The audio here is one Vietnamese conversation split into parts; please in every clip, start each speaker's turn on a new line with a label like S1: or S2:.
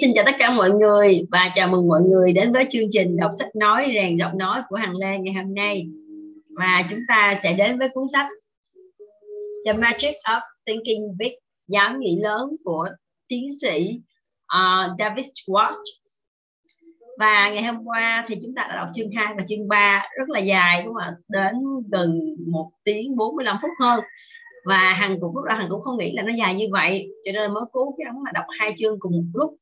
S1: xin chào tất cả mọi người và chào mừng mọi người đến với chương trình đọc sách nói rèn giọng nói của Hằng Lê ngày hôm nay. Và chúng ta sẽ đến với cuốn sách The Magic of Thinking Big, dám nghĩ lớn của tiến sĩ uh, David Schwartz. Và ngày hôm qua thì chúng ta đã đọc chương 2 và chương 3 rất là dài đúng không ạ? Đến gần 1 tiếng 45 phút hơn và hằng cũng lúc đó hằng cũng không nghĩ là nó dài như vậy cho nên mới cố gắng là đọc hai chương cùng một lúc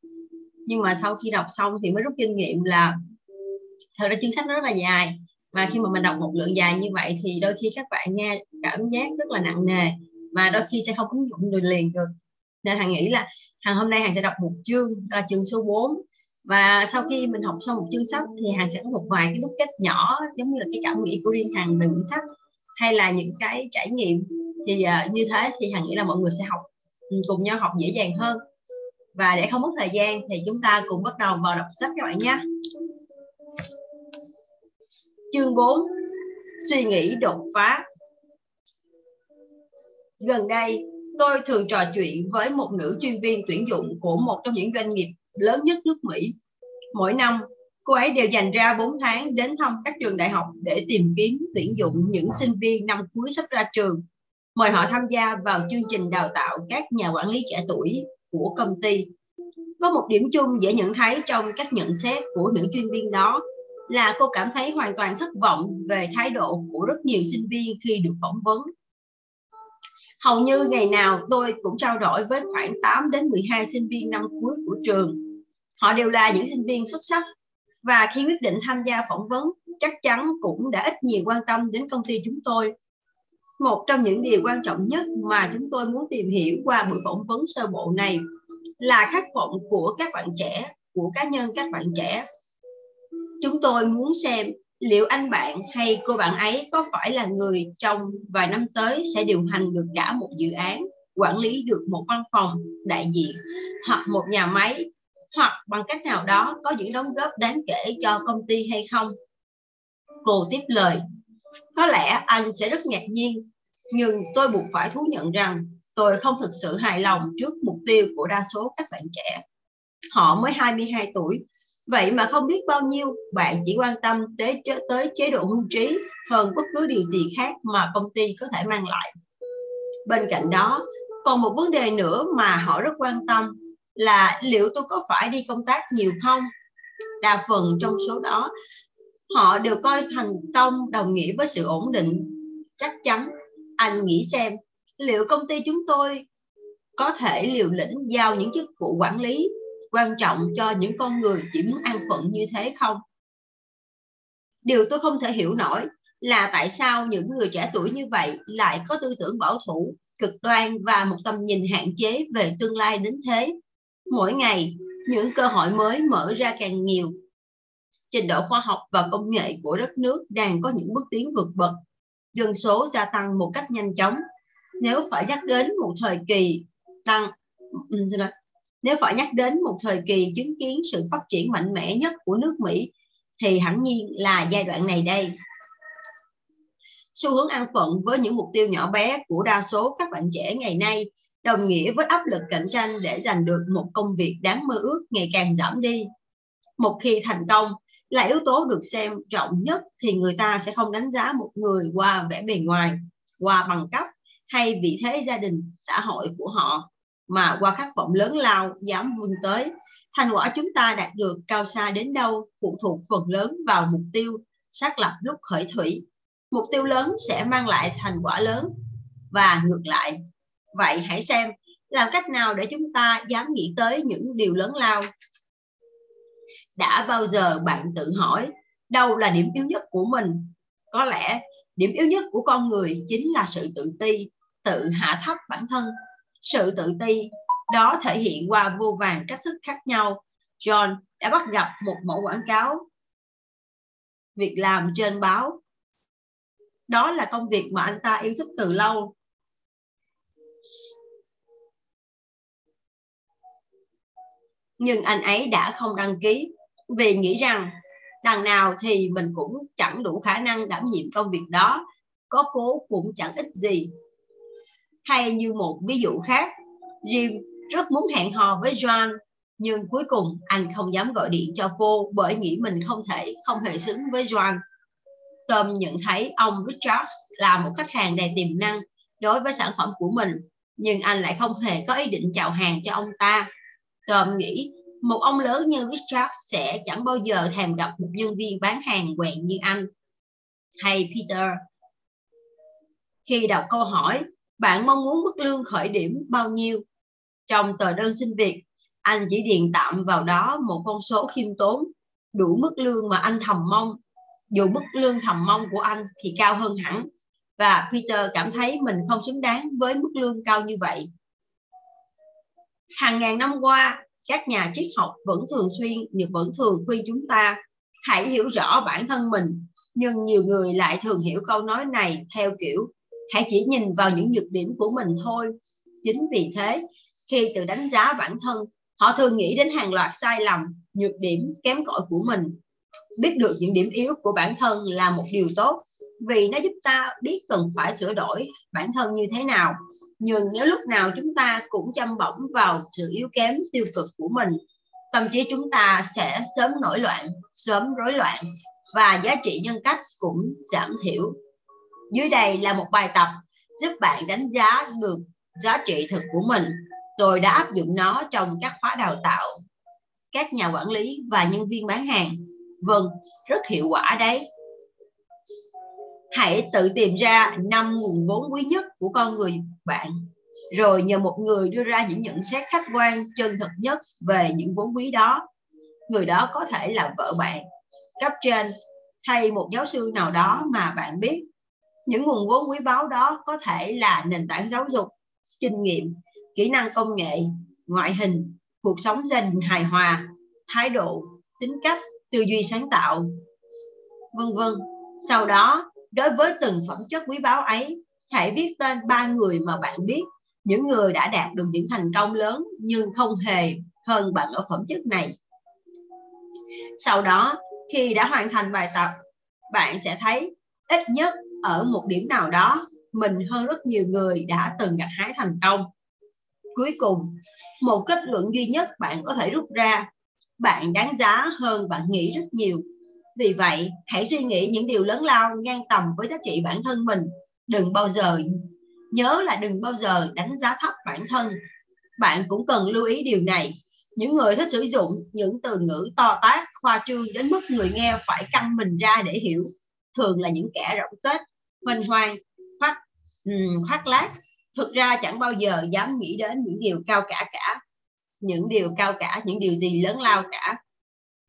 S1: nhưng mà sau khi đọc xong thì mới rút kinh nghiệm là thật ra chương sách nó rất là dài. Và khi mà mình đọc một lượng dài như vậy thì đôi khi các bạn nghe cảm giác rất là nặng nề và đôi khi sẽ không ứng dụng được liền được. Nên hằng nghĩ là hàng hôm nay hàng sẽ đọc một chương là chương số 4 và sau khi mình học xong một chương sách thì hàng sẽ có một vài cái đúc kết nhỏ giống như là cái cảm nghĩ của riêng hàng về quyển sách hay là những cái trải nghiệm. Thì uh, như thế thì hằng nghĩ là mọi người sẽ học ừ, cùng nhau học dễ dàng hơn và để không mất thời gian thì chúng ta cùng bắt đầu vào đọc sách các bạn nhé. Chương 4 suy nghĩ đột phá. Gần đây, tôi thường trò chuyện với một nữ chuyên viên tuyển dụng của một trong những doanh nghiệp lớn nhất nước Mỹ. Mỗi năm, cô ấy đều dành ra 4 tháng đến thăm các trường đại học để tìm kiếm tuyển dụng những sinh viên năm cuối sắp ra trường. Mời họ tham gia vào chương trình đào tạo các nhà quản lý trẻ tuổi của công ty. Có một điểm chung dễ nhận thấy trong các nhận xét của nữ chuyên viên đó là cô cảm thấy hoàn toàn thất vọng về thái độ của rất nhiều sinh viên khi được phỏng vấn. Hầu như ngày nào tôi cũng trao đổi với khoảng 8 đến 12 sinh viên năm cuối của trường. Họ đều là những sinh viên xuất sắc và khi quyết định tham gia phỏng vấn, chắc chắn cũng đã ít nhiều quan tâm đến công ty chúng tôi một trong những điều quan trọng nhất mà chúng tôi muốn tìm hiểu qua buổi phỏng vấn sơ bộ này là khát vọng của các bạn trẻ, của cá nhân các bạn trẻ. Chúng tôi muốn xem liệu anh bạn hay cô bạn ấy có phải là người trong vài năm tới sẽ điều hành được cả một dự án, quản lý được một văn phòng đại diện hoặc một nhà máy hoặc bằng cách nào đó có những đóng góp đáng kể cho công ty hay không. Cô tiếp lời có lẽ anh sẽ rất ngạc nhiên, nhưng tôi buộc phải thú nhận rằng tôi không thực sự hài lòng trước mục tiêu của đa số các bạn trẻ. Họ mới 22 tuổi, vậy mà không biết bao nhiêu bạn chỉ quan tâm tới, tới chế độ hưu trí hơn bất cứ điều gì khác mà công ty có thể mang lại. Bên cạnh đó, còn một vấn đề nữa mà họ rất quan tâm là liệu tôi có phải đi công tác nhiều không? Đa phần trong số đó họ đều coi thành công đồng nghĩa với sự ổn định chắc chắn anh nghĩ xem liệu công ty chúng tôi có thể liều lĩnh giao những chức vụ quản lý quan trọng cho những con người chỉ muốn an phận như thế không? Điều tôi không thể hiểu nổi là tại sao những người trẻ tuổi như vậy lại có tư tưởng bảo thủ cực đoan và một tầm nhìn hạn chế về tương lai đến thế. Mỗi ngày những cơ hội mới mở ra càng nhiều. Trình độ khoa học và công nghệ của đất nước đang có những bước tiến vượt bậc, dân số gia tăng một cách nhanh chóng. Nếu phải nhắc đến một thời kỳ tăng ừ, ừ, nếu phải nhắc đến một thời kỳ chứng kiến sự phát triển mạnh mẽ nhất của nước Mỹ thì hẳn nhiên là giai đoạn này đây. Xu hướng an phận với những mục tiêu nhỏ bé của đa số các bạn trẻ ngày nay đồng nghĩa với áp lực cạnh tranh để giành được một công việc đáng mơ ước ngày càng giảm đi. Một khi thành công, là yếu tố được xem trọng nhất thì người ta sẽ không đánh giá một người qua vẻ bề ngoài, qua bằng cấp hay vị thế gia đình, xã hội của họ mà qua khát vọng lớn lao dám vươn tới. Thành quả chúng ta đạt được cao xa đến đâu phụ thuộc phần lớn vào mục tiêu xác lập lúc khởi thủy. Mục tiêu lớn sẽ mang lại thành quả lớn và ngược lại. Vậy hãy xem làm cách nào để chúng ta dám nghĩ tới những điều lớn lao đã bao giờ bạn tự hỏi đâu là điểm yếu nhất của mình có lẽ điểm yếu nhất của con người chính là sự tự ti tự hạ thấp bản thân. Sự tự ti đó thể hiện qua vô vàng cách thức khác nhau. John đã bắt gặp một mẫu quảng cáo việc làm trên báo. Đó là công việc mà anh ta yêu thích từ lâu. Nhưng anh ấy đã không đăng ký vì nghĩ rằng đằng nào thì mình cũng chẳng đủ khả năng đảm nhiệm công việc đó. Có cố cũng chẳng ích gì hay như một ví dụ khác Jim rất muốn hẹn hò với John nhưng cuối cùng anh không dám gọi điện cho cô bởi nghĩ mình không thể không hề xứng với John. Tom nhận thấy ông Richard là một khách hàng đầy tiềm năng đối với sản phẩm của mình, nhưng anh lại không hề có ý định chào hàng cho ông ta. Tom nghĩ một ông lớn như Richard sẽ chẳng bao giờ thèm gặp một nhân viên bán hàng quẹn như anh. Hay Peter, khi đọc câu hỏi, bạn mong muốn mức lương khởi điểm bao nhiêu? Trong tờ đơn xin việc, anh chỉ điền tạm vào đó một con số khiêm tốn, đủ mức lương mà anh thầm mong. Dù mức lương thầm mong của anh thì cao hơn hẳn, và Peter cảm thấy mình không xứng đáng với mức lương cao như vậy. Hàng ngàn năm qua, các nhà triết học vẫn thường xuyên vẫn thường khuyên chúng ta hãy hiểu rõ bản thân mình nhưng nhiều người lại thường hiểu câu nói này theo kiểu hãy chỉ nhìn vào những nhược điểm của mình thôi. Chính vì thế, khi tự đánh giá bản thân, họ thường nghĩ đến hàng loạt sai lầm, nhược điểm kém cỏi của mình. Biết được những điểm yếu của bản thân là một điều tốt, vì nó giúp ta biết cần phải sửa đổi bản thân như thế nào. Nhưng nếu lúc nào chúng ta cũng chăm bỏng vào sự yếu kém, tiêu cực của mình, tâm trí chúng ta sẽ sớm nổi loạn, sớm rối loạn, và giá trị nhân cách cũng giảm thiểu dưới đây là một bài tập giúp bạn đánh giá được giá trị thực của mình. Tôi đã áp dụng nó trong các khóa đào tạo, các nhà quản lý và nhân viên bán hàng. Vâng rất hiệu quả đấy. Hãy tự tìm ra năm nguồn vốn quý nhất của con người bạn, rồi nhờ một người đưa ra những nhận xét khách quan, chân thực nhất về những vốn quý đó. Người đó có thể là vợ bạn, cấp trên hay một giáo sư nào đó mà bạn biết những nguồn vốn quý báu đó có thể là nền tảng giáo dục, kinh nghiệm, kỹ năng công nghệ, ngoại hình, cuộc sống gia đình hài hòa, thái độ, tính cách, tư duy sáng tạo, vân vân. Sau đó, đối với từng phẩm chất quý báu ấy, hãy viết tên ba người mà bạn biết. Những người đã đạt được những thành công lớn nhưng không hề hơn bạn ở phẩm chất này. Sau đó, khi đã hoàn thành bài tập, bạn sẽ thấy ít nhất ở một điểm nào đó, mình hơn rất nhiều người đã từng gặt hái thành công. Cuối cùng, một kết luận duy nhất bạn có thể rút ra, bạn đáng giá hơn bạn nghĩ rất nhiều. Vì vậy, hãy suy nghĩ những điều lớn lao ngang tầm với giá trị bản thân mình. Đừng bao giờ nhớ là đừng bao giờ đánh giá thấp bản thân. Bạn cũng cần lưu ý điều này. Những người thích sử dụng những từ ngữ to tát, khoa trương đến mức người nghe phải căng mình ra để hiểu thường là những kẻ rỗng tết hoành hoang khoác um, khoác lác. Thực ra chẳng bao giờ dám nghĩ đến những điều cao cả cả những điều cao cả những điều gì lớn lao cả.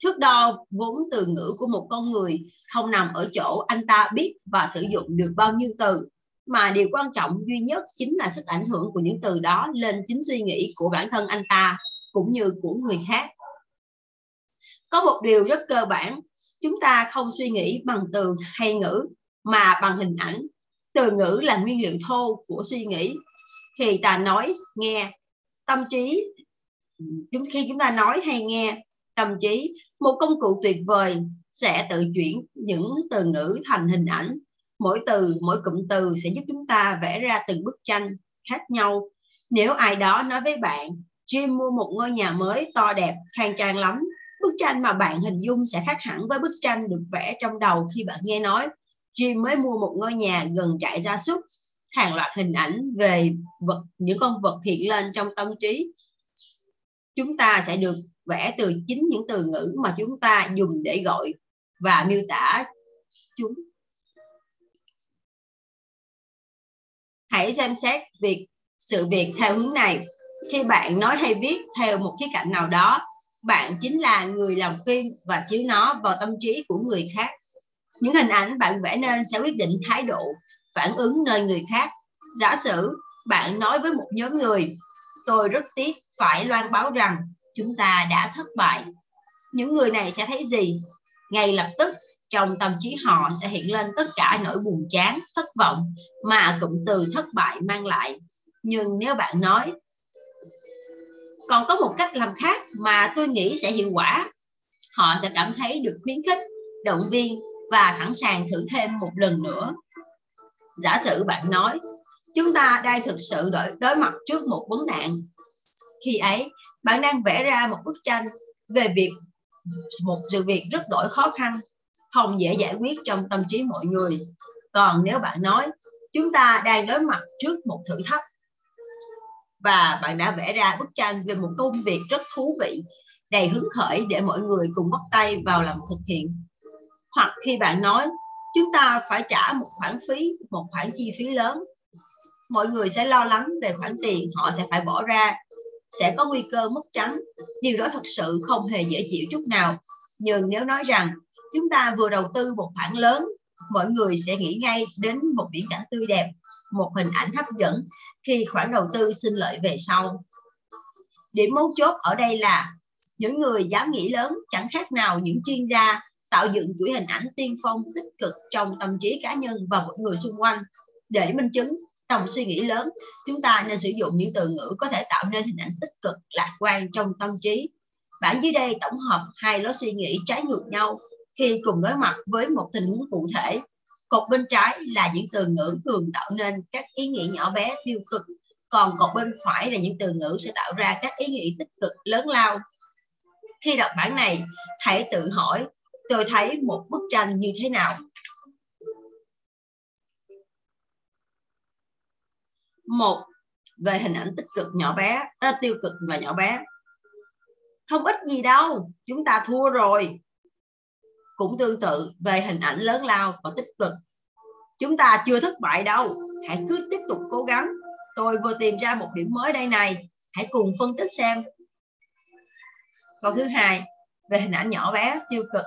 S1: Thước đo vốn từ ngữ của một con người không nằm ở chỗ anh ta biết và sử dụng được bao nhiêu từ mà điều quan trọng duy nhất chính là sức ảnh hưởng của những từ đó lên chính suy nghĩ của bản thân anh ta cũng như của người khác. Có một điều rất cơ bản chúng ta không suy nghĩ bằng từ hay ngữ, mà bằng hình ảnh. Từ ngữ là nguyên liệu thô của suy nghĩ. Khi ta nói, nghe, tâm trí, chúng, khi chúng ta nói hay nghe tâm trí, một công cụ tuyệt vời sẽ tự chuyển những từ ngữ thành hình ảnh. Mỗi từ, mỗi cụm từ sẽ giúp chúng ta vẽ ra từng bức tranh khác nhau. Nếu ai đó nói với bạn, Jim mua một ngôi nhà mới to đẹp, khang trang lắm bức tranh mà bạn hình dung sẽ khác hẳn với bức tranh được vẽ trong đầu khi bạn nghe nói. Jim mới mua một ngôi nhà gần trại gia súc. Hàng loạt hình ảnh về vật, những con vật hiện lên trong tâm trí. Chúng ta sẽ được vẽ từ chính những từ ngữ mà chúng ta dùng để gọi và miêu tả chúng. Hãy xem xét việc, sự việc theo hướng này. Khi bạn nói hay viết theo một khía cạnh nào đó bạn chính là người làm phim và chiếu nó vào tâm trí của người khác. Những hình ảnh bạn vẽ nên sẽ quyết định thái độ, phản ứng nơi người khác. Giả sử bạn nói với một nhóm người, tôi rất tiếc, phải loan báo rằng chúng ta đã thất bại. Những người này sẽ thấy gì? Ngay lập tức, trong tâm trí họ sẽ hiện lên tất cả nỗi buồn chán, thất vọng mà cụm từ thất bại mang lại. Nhưng nếu bạn nói còn có một cách làm khác mà tôi nghĩ sẽ hiệu quả. Họ sẽ cảm thấy được khuyến khích động viên và sẵn sàng thử thêm một lần nữa. Giả sử bạn nói chúng ta đang thực sự đối, đối mặt trước một vấn nạn. Khi ấy bạn đang vẽ ra một bức tranh về việc một sự việc rất đổi khó khăn không dễ giải quyết trong tâm trí mọi người. Còn nếu bạn nói chúng ta đang đối mặt trước một thử thách và bạn đã vẽ ra bức tranh về một công việc rất thú vị, đầy hứng khởi để mọi người cùng bắt tay vào làm thực hiện. Hoặc khi bạn nói, chúng ta phải trả một khoản phí, một khoản chi phí lớn. Mọi người sẽ lo lắng về khoản tiền họ sẽ phải bỏ ra, sẽ có nguy cơ mất trắng. Điều đó thật sự không hề dễ chịu chút nào. Nhưng nếu nói rằng chúng ta vừa đầu tư một khoản lớn, mọi người sẽ nghĩ ngay đến một viễn cảnh tươi đẹp, một hình ảnh hấp dẫn khi khoản đầu tư sinh lợi về sau. Điểm mấu chốt ở đây là những người dám nghĩ lớn chẳng khác nào những chuyên gia tạo dựng chuỗi hình ảnh tiên phong tích cực trong tâm trí cá nhân và mọi người xung quanh. Để minh chứng Tầm suy nghĩ lớn, chúng ta nên sử dụng những từ ngữ có thể tạo nên hình ảnh tích cực, lạc quan trong tâm trí. Bản dưới đây tổng hợp hai lối suy nghĩ trái ngược nhau khi cùng đối mặt với một tình huống cụ thể cột bên trái là những từ ngữ thường tạo nên các ý nghĩa nhỏ bé tiêu cực. Còn cột bên phải là những từ ngữ sẽ tạo ra các ý nghĩa tích cực lớn lao. Khi đọc bản này hãy tự hỏi tôi thấy một bức tranh như thế nào? Một về hình ảnh tích cực nhỏ bé à, tiêu cực và nhỏ bé. Không ít gì đâu chúng ta thua rồi cũng tương tự về hình ảnh lớn lao và tích cực. Chúng ta chưa thất bại đâu. Hãy cứ tiếp tục cố gắng. Tôi vừa tìm ra một điểm mới đây này. Hãy cùng phân tích xem. Câu thứ hai, về hình ảnh nhỏ bé, tiêu cực.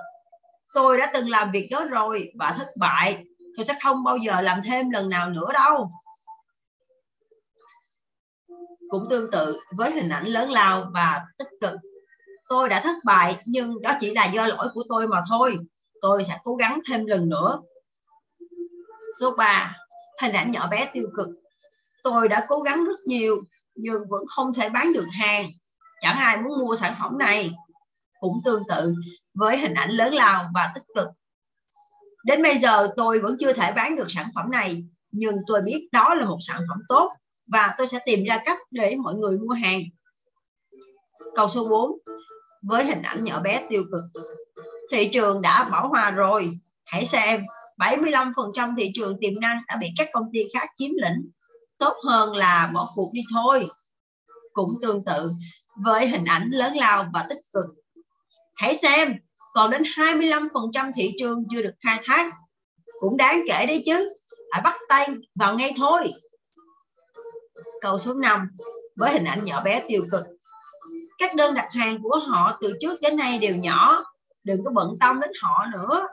S1: Tôi đã từng làm việc đó rồi và thất bại. Tôi sẽ không bao giờ làm thêm lần nào nữa đâu. Cũng tương tự với hình ảnh lớn lao và tích cực tôi đã thất bại, nhưng đó chỉ là do lỗi của tôi mà thôi. Tôi sẽ cố gắng thêm lần nữa. Số 3 hình ảnh nhỏ bé tiêu cực. Tôi đã cố gắng rất nhiều, nhưng vẫn không thể bán được hàng. Chẳng ai muốn mua sản phẩm này. Cũng tương tự với hình ảnh lớn lao và tích cực. Đến bây giờ, tôi vẫn chưa thể bán được sản phẩm này, nhưng tôi biết đó là một sản phẩm tốt và tôi sẽ tìm ra cách để mọi người mua hàng. Câu số 4 với hình ảnh nhỏ bé tiêu cực. Thị trường đã bỏ hòa rồi. Hãy xem 75% thị trường tiềm năng đã bị các công ty khác chiếm lĩnh. Tốt hơn là bỏ cuộc đi thôi. Cũng tương tự với hình ảnh lớn lao và tích cực. Hãy xem, còn đến 25% thị trường chưa được khai thác. Cũng đáng kể đấy chứ. Hãy bắt tay vào ngay thôi. Câu số 5 với hình ảnh nhỏ bé tiêu cực các đơn đặt hàng của họ từ trước đến nay đều nhỏ. Đừng có bận tâm đến họ nữa.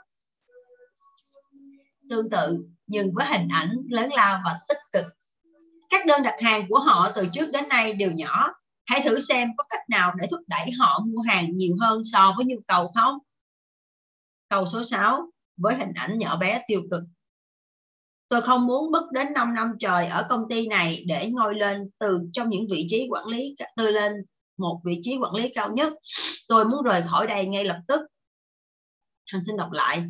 S1: Tương tự, nhưng với hình ảnh lớn lao và tích cực. Các đơn đặt hàng của họ từ trước đến nay đều nhỏ. Hãy thử xem có cách nào để thúc đẩy họ mua hàng nhiều hơn so với nhu cầu không? Câu số 6 với hình ảnh nhỏ bé tiêu cực. Tôi không muốn mất đến 5 năm trời ở công ty này để ngồi lên từ trong những vị trí quản lý, từ lên một vị trí quản lý cao nhất. Tôi muốn rời khỏi đây ngay lập tức. Hằng xin đọc lại.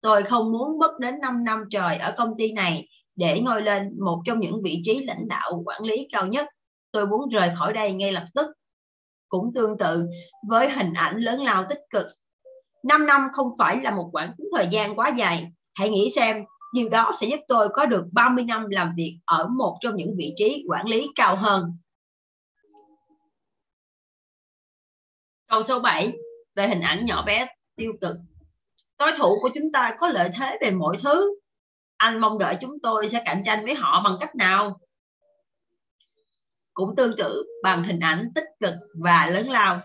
S1: Tôi không muốn mất đến 5 năm trời ở công ty này để ngồi lên một trong những vị trí lãnh đạo quản lý cao nhất. Tôi muốn rời khỏi đây ngay lập tức. Cũng tương tự với hình ảnh lớn lao tích cực. 5 năm không phải là một quãng thời gian quá dài. Hãy nghĩ xem, điều đó sẽ giúp tôi có được 30 năm làm việc ở một trong những vị trí quản lý cao hơn. Câu số 7 về hình ảnh nhỏ bé, tiêu cực. Đối thủ của chúng ta có lợi thế về mọi thứ. Anh mong đợi chúng tôi sẽ cạnh tranh với họ bằng cách nào? Cũng tương tự bằng hình ảnh tích cực và lớn lao.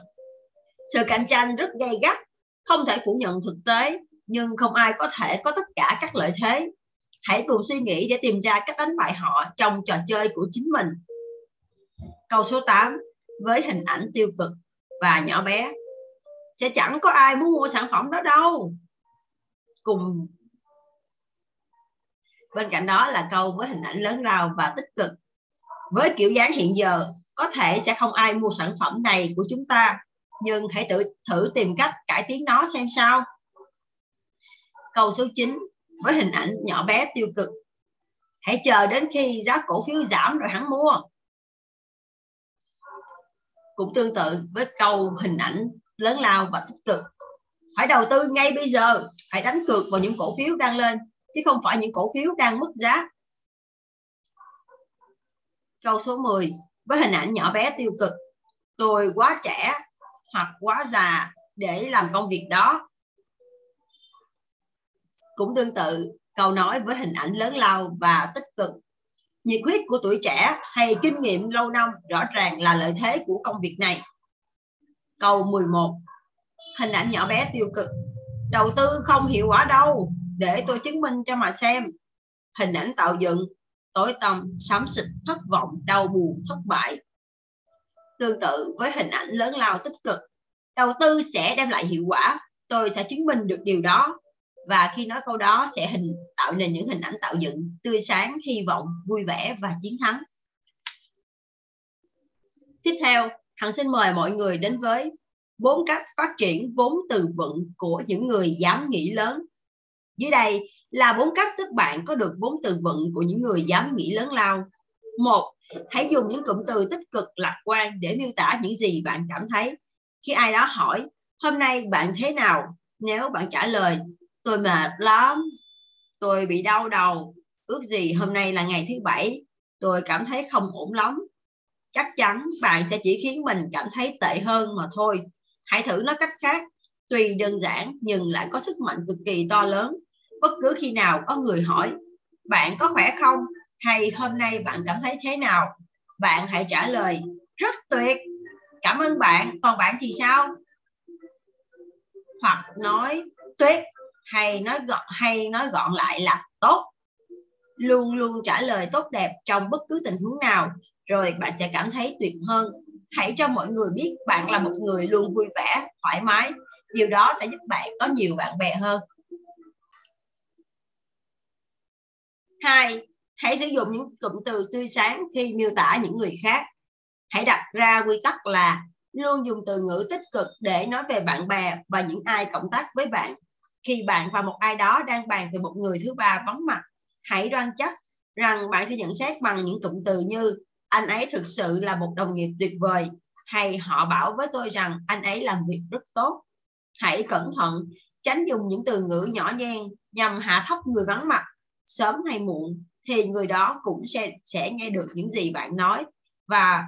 S1: Sự cạnh tranh rất gay gắt, không thể phủ nhận thực tế, nhưng không ai có thể có tất cả các lợi thế. Hãy cùng suy nghĩ để tìm ra cách đánh bại họ trong trò chơi của chính mình. Câu số 8 với hình ảnh tiêu cực và nhỏ bé. Sẽ chẳng có ai muốn mua sản phẩm đó đâu. Cùng bên cạnh đó là câu với hình ảnh lớn lao và tích cực. Với kiểu dáng hiện giờ, có thể sẽ không ai mua sản phẩm này của chúng ta, nhưng hãy tự, thử tìm cách cải tiến nó xem sao. Câu số 9 với hình ảnh nhỏ bé tiêu cực. Hãy chờ đến khi giá cổ phiếu giảm rồi hẳn mua cũng tương tự với câu hình ảnh lớn lao và tích cực. Phải đầu tư ngay bây giờ, phải đánh cược vào những cổ phiếu đang lên, chứ không phải những cổ phiếu đang mất giá. Câu số 10 với hình ảnh nhỏ bé tiêu cực, tôi quá trẻ hoặc quá già để làm công việc đó. Cũng tương tự, câu nói với hình ảnh lớn lao và tích cực nhiệt huyết của tuổi trẻ hay kinh nghiệm lâu năm rõ ràng là lợi thế của công việc này. Câu 11 hình ảnh nhỏ bé tiêu cực. Đầu tư không hiệu quả đâu, để tôi chứng minh cho mà xem. Hình ảnh tạo dựng, tối tăm, xám xịt, thất vọng, đau buồn, thất bại. Tương tự với hình ảnh lớn lao tích cực. Đầu tư sẽ đem lại hiệu quả, tôi sẽ chứng minh được điều đó và khi nói câu đó sẽ hình, tạo nên những hình ảnh tạo dựng, tươi sáng, hy vọng, vui vẻ và chiến thắng. Tiếp theo, hằng xin mời mọi người đến với bốn cách phát triển vốn từ vựng của những người dám nghĩ lớn. Dưới đây là bốn cách giúp bạn có được vốn từ vựng của những người dám nghĩ lớn lao. Một, hãy dùng những cụm từ tích cực, lạc quan để miêu tả những gì bạn cảm thấy. Khi ai đó hỏi, hôm nay bạn thế nào? Nếu bạn trả lời tôi mệt lắm. Tôi bị đau đầu. Ước gì hôm nay là ngày thứ bảy. Tôi cảm thấy không ổn lắm. Chắc chắn bạn sẽ chỉ khiến mình cảm thấy tệ hơn mà thôi. Hãy thử nói cách khác. Tuy đơn giản, nhưng lại có sức mạnh cực kỳ to lớn. Bất cứ khi nào có người hỏi, bạn có khỏe không? Hay hôm nay bạn cảm thấy thế nào? Bạn hãy trả lời, rất tuyệt. Cảm ơn bạn. Còn bạn thì sao? Hoặc nói, tuyệt hay nói gọn, hay nói gọn lại là tốt. Luôn luôn trả lời tốt đẹp trong bất cứ tình huống nào, rồi bạn sẽ cảm thấy tuyệt hơn. Hãy cho mọi người biết bạn là một người luôn vui vẻ, thoải mái. Điều đó sẽ giúp bạn có nhiều bạn bè hơn. Hai, hãy sử dụng những cụm từ tươi sáng khi miêu tả những người khác. Hãy đặt ra quy tắc là luôn dùng từ ngữ tích cực để nói về bạn bè và những ai cộng tác với bạn khi bạn và một ai đó đang bàn về một người thứ ba vắng mặt, hãy đoan chắc rằng bạn sẽ nhận xét bằng những cụm từ như, anh ấy thực sự là một đồng nghiệp tuyệt vời, hay, họ bảo với tôi rằng anh ấy làm việc rất tốt. Hãy cẩn thận, tránh dùng những từ ngữ nhỏ nhen nhằm hạ thấp người vắng mặt. Sớm hay muộn thì người đó cũng sẽ sẽ nghe được những gì bạn nói và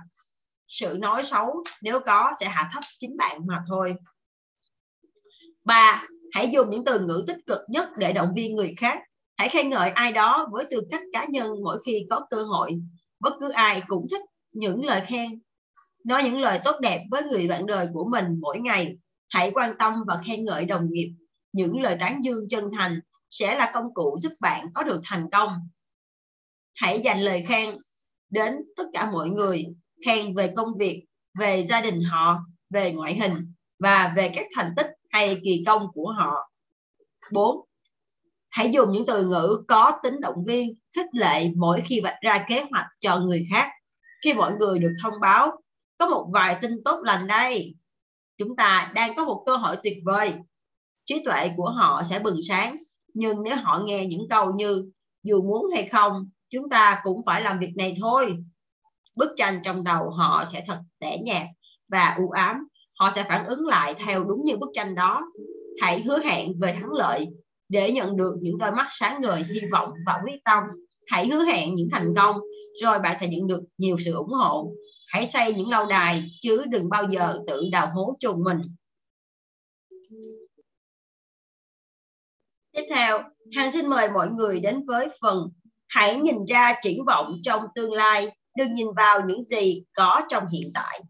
S1: sự nói xấu nếu có sẽ hạ thấp chính bạn mà thôi. Ba hãy dùng những từ ngữ tích cực nhất để động viên người khác. Hãy khen ngợi ai đó với tư cách cá nhân mỗi khi có cơ hội. Bất cứ ai cũng thích những lời khen. Nói những lời tốt đẹp với người bạn đời của mình mỗi ngày. Hãy quan tâm và khen ngợi đồng nghiệp. Những lời tán dương chân thành sẽ là công cụ giúp bạn có được thành công. Hãy dành lời khen đến tất cả mọi người. Khen về công việc, về gia đình họ, về ngoại hình và về các thành tích hay kỳ công của họ 4. Hãy dùng những từ ngữ có tính động viên, khích lệ mỗi khi vạch ra kế hoạch cho người khác. Khi mọi người được thông báo, có một vài tin tốt lành đây. Chúng ta đang có một cơ hội tuyệt vời. Trí tuệ của họ sẽ bừng sáng, nhưng nếu họ nghe những câu như dù muốn hay không, chúng ta cũng phải làm việc này thôi. Bức tranh trong đầu họ sẽ thật tẻ nhạt và u ám họ sẽ phản ứng lại theo đúng như bức tranh đó. Hãy hứa hẹn về thắng lợi để nhận được những đôi mắt sáng ngời, hy vọng và quyết tâm. Hãy hứa hẹn những thành công, rồi bạn sẽ nhận được nhiều sự ủng hộ. Hãy xây những lâu đài, chứ đừng bao giờ tự đào hố chôn mình. Tiếp theo hàng xin mời mọi người đến với phần hãy nhìn ra triển vọng trong tương lai. Đừng nhìn vào những gì có trong hiện tại.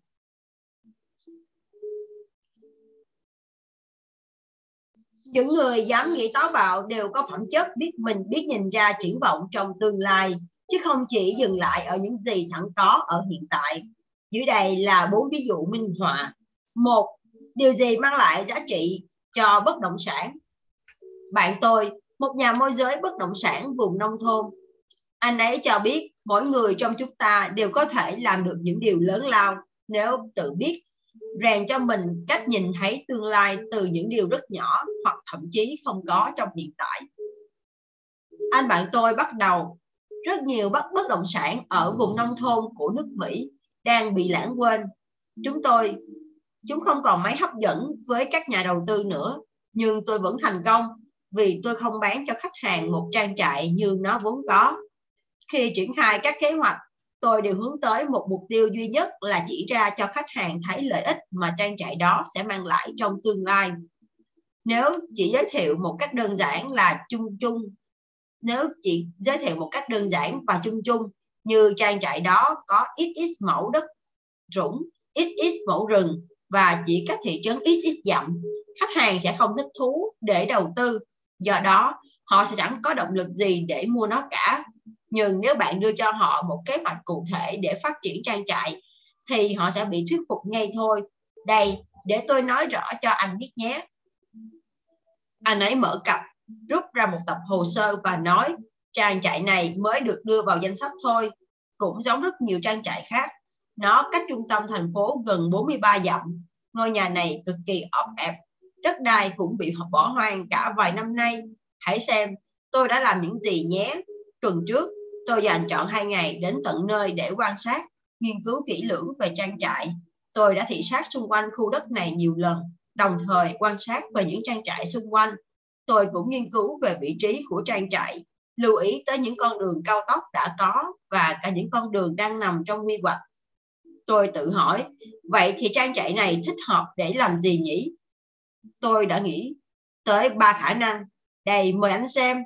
S1: Những người dám nghĩ táo bạo đều có phẩm chất biết mình, biết nhìn ra triển vọng trong tương lai, chứ không chỉ dừng lại ở những gì sẵn có ở hiện tại. Dưới đây là bốn ví dụ minh họa. Một, điều gì mang lại giá trị cho bất động sản? Bạn tôi, một nhà môi giới bất động sản vùng nông thôn. Anh ấy cho biết mỗi người trong chúng ta đều có thể làm được những điều lớn lao nếu tự biết rèn cho mình cách nhìn thấy tương lai từ những điều rất nhỏ hoặc thậm chí không có trong hiện tại anh bạn tôi bắt đầu rất nhiều bất bất động sản ở vùng nông thôn của nước Mỹ đang bị lãng quên Chúng tôi, chúng không còn mấy hấp dẫn với các nhà đầu tư nữa, nhưng tôi vẫn thành công vì tôi không bán cho khách hàng một trang trại như nó vốn có. Khi triển khai các kế hoạch, tôi đều hướng tới một mục tiêu duy nhất là chỉ ra cho khách hàng thấy lợi ích mà trang trại đó sẽ mang lại trong tương lai. Nếu chỉ giới thiệu một cách đơn giản là chung chung, nếu chỉ giới thiệu một cách đơn giản và chung chung như trang trại đó có ít ít mẫu đất rủng, ít ít mẫu rừng và chỉ cách thị trấn ít ít dặm, khách hàng sẽ không thích thú để đầu tư do đó họ sẽ chẳng có động lực gì để mua nó cả nhưng nếu bạn đưa cho họ một kế hoạch cụ thể để phát triển trang trại thì họ sẽ bị thuyết phục ngay thôi. Đây để tôi nói rõ cho anh biết nhé. Anh ấy mở cặp rút ra một tập hồ sơ và nói trang trại này mới được đưa vào danh sách thôi. Cũng giống rất nhiều trang trại khác. Nó cách trung tâm thành phố gần 43 dặm. Ngôi nhà này cực kỳ ọp ẹp đất đai cũng bị bỏ hoang cả vài năm nay. Hãy xem tôi đã làm những gì nhé. Tuần trước, tôi dành chọn hai ngày đến tận nơi để quan sát, nghiên cứu kỹ lưỡng về trang trại. Tôi đã thị sát xung quanh khu đất này nhiều lần, đồng thời quan sát về những trang trại xung quanh. Tôi cũng nghiên cứu về vị trí của trang trại, lưu ý tới những con đường cao tốc đã có và cả những con đường đang nằm trong quy hoạch. Tôi tự hỏi, vậy thì trang trại này thích hợp để làm gì nhỉ? tôi đã nghĩ tới ba khả năng đây mời anh xem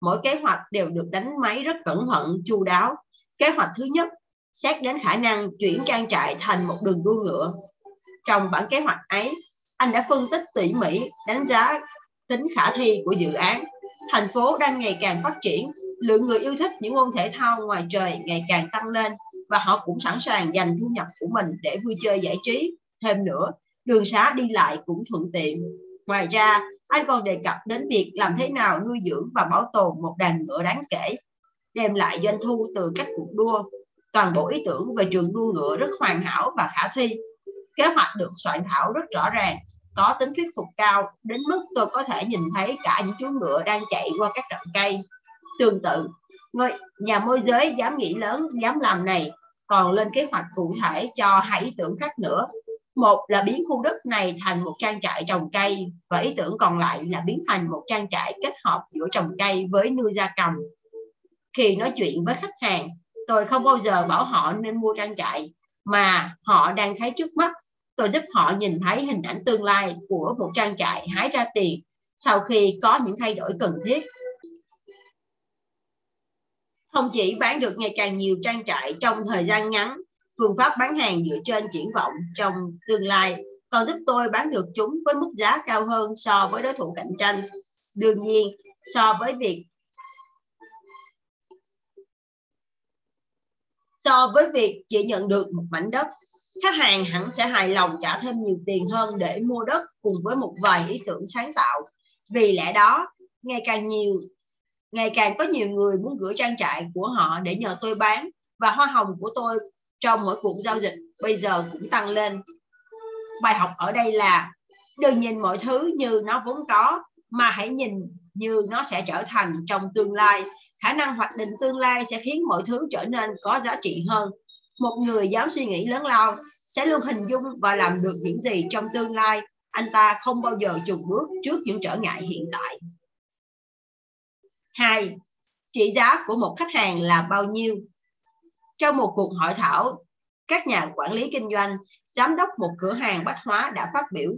S1: mỗi kế hoạch đều được đánh máy rất cẩn thận chu đáo. Kế hoạch thứ nhất xét đến khả năng chuyển trang trại thành một đường đua ngựa. Trong bản kế hoạch ấy anh đã phân tích tỉ mỉ đánh giá tính khả thi của dự án. Thành phố đang ngày càng phát triển lượng người yêu thích những môn thể thao ngoài trời ngày càng tăng lên và họ cũng sẵn sàng dành thu nhập của mình để vui chơi giải trí. Thêm nữa đường xá đi lại cũng thuận tiện. Ngoài ra, anh còn đề cập đến việc làm thế nào nuôi dưỡng và bảo tồn một đàn ngựa đáng kể, đem lại doanh thu từ các cuộc đua. Toàn bộ ý tưởng về trường đua ngựa rất hoàn hảo và khả thi. Kế hoạch được soạn thảo rất rõ ràng, có tính thuyết phục cao, đến mức tôi có thể nhìn thấy cả những chú ngựa đang chạy qua các rặng cây. Tương tự, người nhà môi giới dám nghĩ lớn, dám làm này, còn lên kế hoạch cụ thể cho hai ý tưởng khác nữa một là biến khu đất này thành một trang trại trồng cây và ý tưởng còn lại là biến thành một trang trại kết hợp giữa trồng cây với nuôi gia cầm. Khi nói chuyện với khách hàng, tôi không bao giờ bảo họ nên mua trang trại mà họ đang thấy trước mắt. Tôi giúp họ nhìn thấy hình ảnh tương lai của một trang trại hái ra tiền sau khi có những thay đổi cần thiết. Không chỉ bán được ngày càng nhiều trang trại trong thời gian ngắn phương pháp bán hàng dựa trên triển vọng trong tương lai còn giúp tôi bán được chúng với mức giá cao hơn so với đối thủ cạnh tranh. Đương nhiên, so với việc so với việc chỉ nhận được một mảnh đất, khách hàng hẳn sẽ hài lòng trả thêm nhiều tiền hơn để mua đất cùng với một vài ý tưởng sáng tạo. Vì lẽ đó, ngày càng nhiều ngày càng có nhiều người muốn gửi trang trại của họ để nhờ tôi bán và hoa hồng của tôi trong mỗi cuộc giao dịch, bây giờ cũng tăng lên. Bài học ở đây là, đừng nhìn mọi thứ như nó vốn có, mà hãy nhìn như nó sẽ trở thành trong tương lai. Khả năng hoạch định tương lai sẽ khiến mọi thứ trở nên có giá trị hơn. Một người dám suy nghĩ lớn lao sẽ luôn hình dung và làm được những gì trong tương lai. Anh ta không bao giờ chùn bước trước những trở ngại hiện tại. Hai, trị giá của một khách hàng là bao nhiêu? Trong một cuộc hội thảo, các nhà quản lý kinh doanh, giám đốc một cửa hàng bách hóa đã phát biểu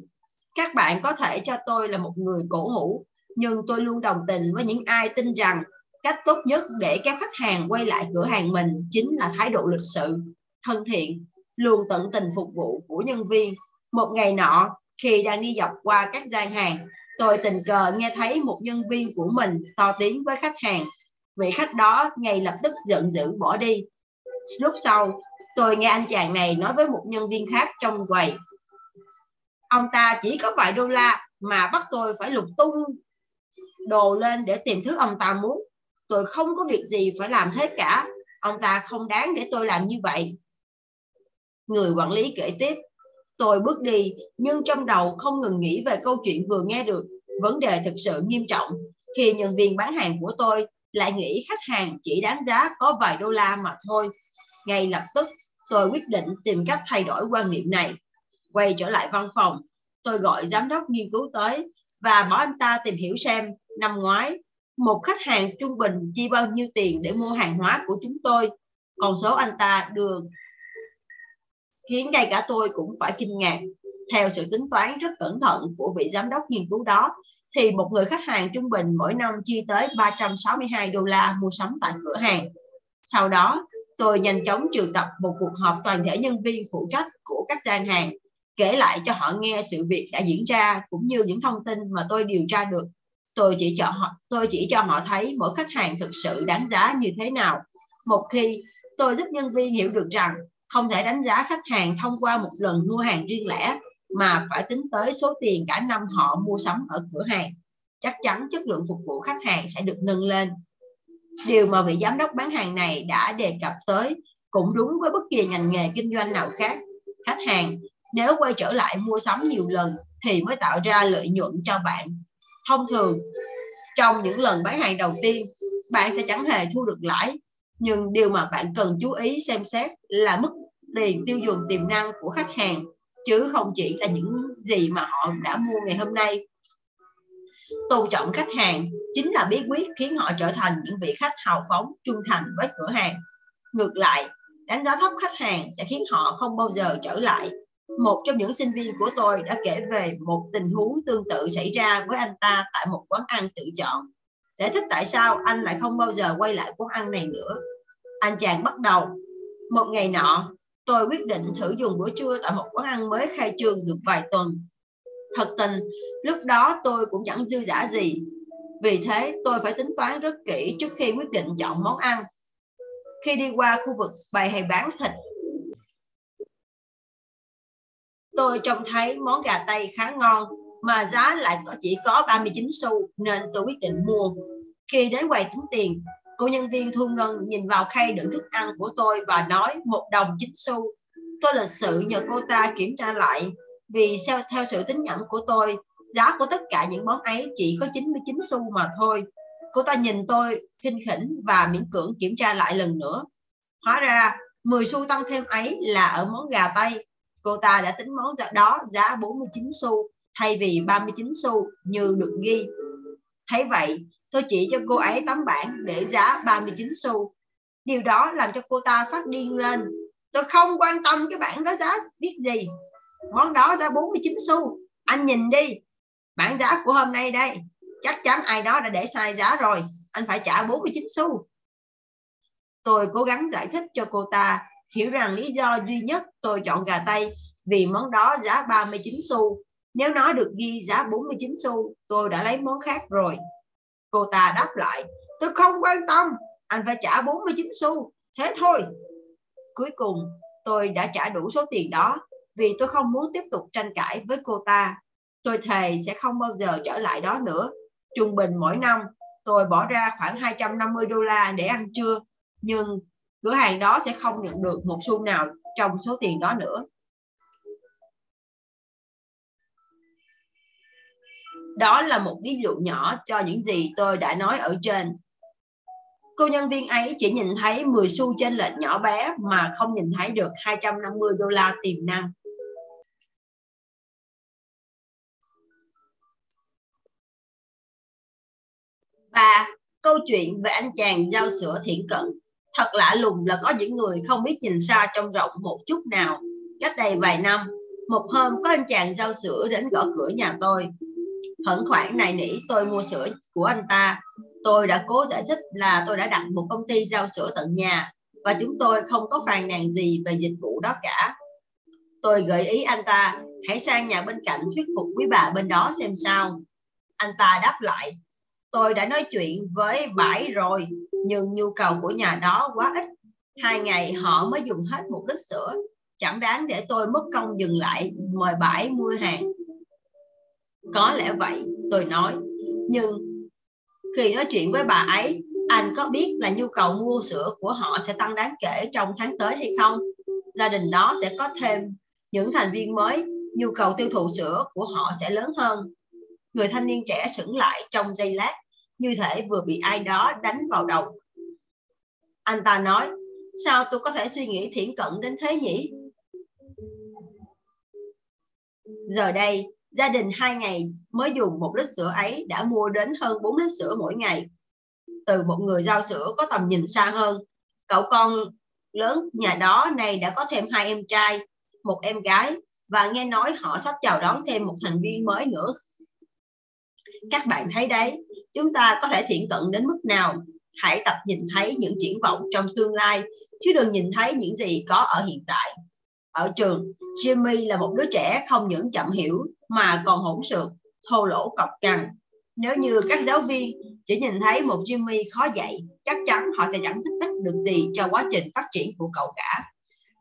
S1: các bạn có thể cho tôi là một người cổ hủ, nhưng tôi luôn đồng tình với những ai tin rằng cách tốt nhất để các khách hàng quay lại cửa hàng mình chính là thái độ lịch sự, thân thiện, luôn tận tình phục vụ của nhân viên. Một ngày nọ, khi đang đi dọc qua các gian hàng, tôi tình cờ nghe thấy một nhân viên của mình to tiếng với khách hàng. Vị khách đó ngay lập tức giận dữ bỏ đi lúc sau, tôi nghe anh chàng này nói với một nhân viên khác trong quầy. Ông ta chỉ có vài đô la mà bắt tôi phải lục tung đồ lên để tìm thứ ông ta muốn. Tôi không có việc gì phải làm thế cả. Ông ta không đáng để tôi làm như vậy. Người quản lý kể tiếp, tôi bước đi, nhưng trong đầu không ngừng nghĩ về câu chuyện vừa nghe được. Vấn đề thực sự nghiêm trọng. Khi nhân viên bán hàng của tôi lại nghĩ khách hàng chỉ đáng giá có vài đô la mà thôi ngay lập tức tôi quyết định tìm cách thay đổi quan niệm này. Quay trở lại văn phòng, tôi gọi giám đốc nghiên cứu tới và bảo anh ta tìm hiểu xem năm ngoái một khách hàng trung bình chi bao nhiêu tiền để mua hàng hóa của chúng tôi. Con số anh ta đưa khiến ngay cả tôi cũng phải kinh ngạc. Theo sự tính toán rất cẩn thận của vị giám đốc nghiên cứu đó, thì một người khách hàng trung bình mỗi năm chi tới 362 đô la mua sắm tại cửa hàng. Sau đó, tôi nhanh chóng triệu tập một cuộc họp toàn thể nhân viên phụ trách của các gian hàng, kể lại cho họ nghe sự việc đã diễn ra cũng như những thông tin mà tôi điều tra được. Tôi chỉ cho họ tôi chỉ cho họ thấy mỗi khách hàng thực sự đánh giá như thế nào. Một khi tôi giúp nhân viên hiểu được rằng không thể đánh giá khách hàng thông qua một lần mua hàng riêng lẻ mà phải tính tới số tiền cả năm họ mua sắm ở cửa hàng. Chắc chắn chất lượng phục vụ khách hàng sẽ được nâng lên. Điều mà vị giám đốc bán hàng này đã đề cập tới cũng đúng với bất kỳ ngành nghề kinh doanh nào khác. Khách hàng nếu quay trở lại mua sắm nhiều lần thì mới tạo ra lợi nhuận cho bạn. Thông thường, trong những lần bán hàng đầu tiên, bạn sẽ chẳng hề thu được lãi. Nhưng điều mà bạn cần chú ý xem xét là mức tiền tiêu dùng tiềm năng của khách hàng chứ không chỉ là những gì mà họ đã mua ngày hôm nay tôn trọng khách hàng chính là bí quyết khiến họ trở thành những vị khách hào phóng, trung thành với cửa hàng. Ngược lại, đánh giá thấp khách hàng sẽ khiến họ không bao giờ trở lại. Một trong những sinh viên của tôi đã kể về một tình huống tương tự xảy ra với anh ta tại một quán ăn tự chọn. Giải thích tại sao anh lại không bao giờ quay lại quán ăn này nữa? Anh chàng bắt đầu. Một ngày nọ, tôi quyết định thử dùng bữa trưa tại một quán ăn mới khai trương được vài tuần. Thật tình, lúc đó tôi cũng chẳng dư giả gì. Vì thế tôi phải tính toán rất kỹ trước khi quyết định chọn món ăn. Khi đi qua khu vực bày hay bán thịt, tôi trông thấy món gà tây khá ngon mà giá lại có chỉ có 39 xu nên tôi quyết định mua. Khi đến quầy tính tiền, Cô nhân viên thu ngân nhìn vào khay đựng thức ăn của tôi và nói một đồng chín xu. Tôi lịch sự nhờ cô ta kiểm tra lại vì theo, theo sự tính nhẩm của tôi, giá của tất cả những món ấy chỉ có 99 xu mà thôi. Cô ta nhìn tôi khinh khỉnh và miễn cưỡng kiểm tra lại lần nữa. Hóa ra 10 xu tăng thêm ấy là ở món gà tây. Cô ta đã tính món đó giá 49 xu thay vì 39 xu như được ghi. Thấy vậy, Tôi chỉ cho cô ấy tấm bảng để giá 39 xu. Điều đó làm cho cô ta phát điên lên. Tôi không quan tâm cái bảng đó giá biết gì. Món đó giá 49 xu. Anh nhìn đi. Bản giá của hôm nay đây. Chắc chắn ai đó đã để sai giá rồi. Anh phải trả 49 xu. Tôi cố gắng giải thích cho cô ta hiểu rằng lý do duy nhất tôi chọn gà tây vì món đó giá 39 xu. Nếu nó được ghi giá 49 xu, tôi đã lấy món khác rồi. Cô ta đáp lại, tôi không quan tâm, anh phải trả 49 xu, thế thôi. Cuối cùng, tôi đã trả đủ số tiền đó vì tôi không muốn tiếp tục tranh cãi với cô ta. Tôi thề sẽ không bao giờ trở lại đó nữa. Trung bình mỗi năm, tôi bỏ ra khoảng 250 đô la để ăn trưa, nhưng cửa hàng đó sẽ không nhận được một xu nào trong số tiền đó nữa. Đó là một ví dụ nhỏ cho những gì tôi đã nói ở trên. Cô nhân viên ấy chỉ nhìn thấy 10 xu trên lệch nhỏ bé mà không nhìn thấy được 250 đô la tiềm năng. Và câu chuyện về anh chàng giao sữa thiện cận. Thật lạ lùng là có những người không biết nhìn xa trong rộng một chút nào. Cách đây vài năm, một hôm có anh chàng giao sữa đến gõ cửa nhà tôi khẩn khoản này nỉ tôi mua sữa của anh ta tôi đã cố giải thích là tôi đã đặt một công ty giao sữa tận nhà và chúng tôi không có phàn nàn gì về dịch vụ đó cả tôi gợi ý anh ta hãy sang nhà bên cạnh thuyết phục quý bà bên đó xem sao anh ta đáp lại tôi đã nói chuyện với bãi rồi nhưng nhu cầu của nhà đó quá ít hai ngày họ mới dùng hết một lít sữa chẳng đáng để tôi mất công dừng lại mời bãi mua hàng có lẽ vậy, tôi nói. Nhưng khi nói chuyện với bà ấy, anh có biết là nhu cầu mua sữa của họ sẽ tăng đáng kể trong tháng tới hay không? Gia đình đó sẽ có thêm những thành viên mới, nhu cầu tiêu thụ sữa của họ sẽ lớn hơn. Người thanh niên trẻ sững lại trong giây lát, như thể vừa bị ai đó đánh vào đầu. Anh ta nói, Sao tôi có thể suy nghĩ thiển cận đến thế nhỉ? Giờ đây, gia đình hai ngày mới dùng một lít sữa ấy đã mua đến hơn 4 lít sữa mỗi ngày. Từ một người giao sữa có tầm nhìn xa hơn, cậu con lớn nhà đó này đã có thêm hai em trai, một em gái và nghe nói họ sắp chào đón thêm một thành viên mới nữa. Các bạn thấy đấy, chúng ta có thể thiện cận đến mức nào? Hãy tập nhìn thấy những triển vọng trong tương lai, chứ đừng nhìn thấy những gì có ở hiện tại. Ở trường, Jimmy là một đứa trẻ không những chậm hiểu mà còn hỗn xược, thô lỗ cọc cằn. Nếu như các giáo viên chỉ nhìn thấy một Jimmy khó dạy, chắc chắn họ sẽ chẳng thích ích được gì cho quá trình phát triển của cậu cả.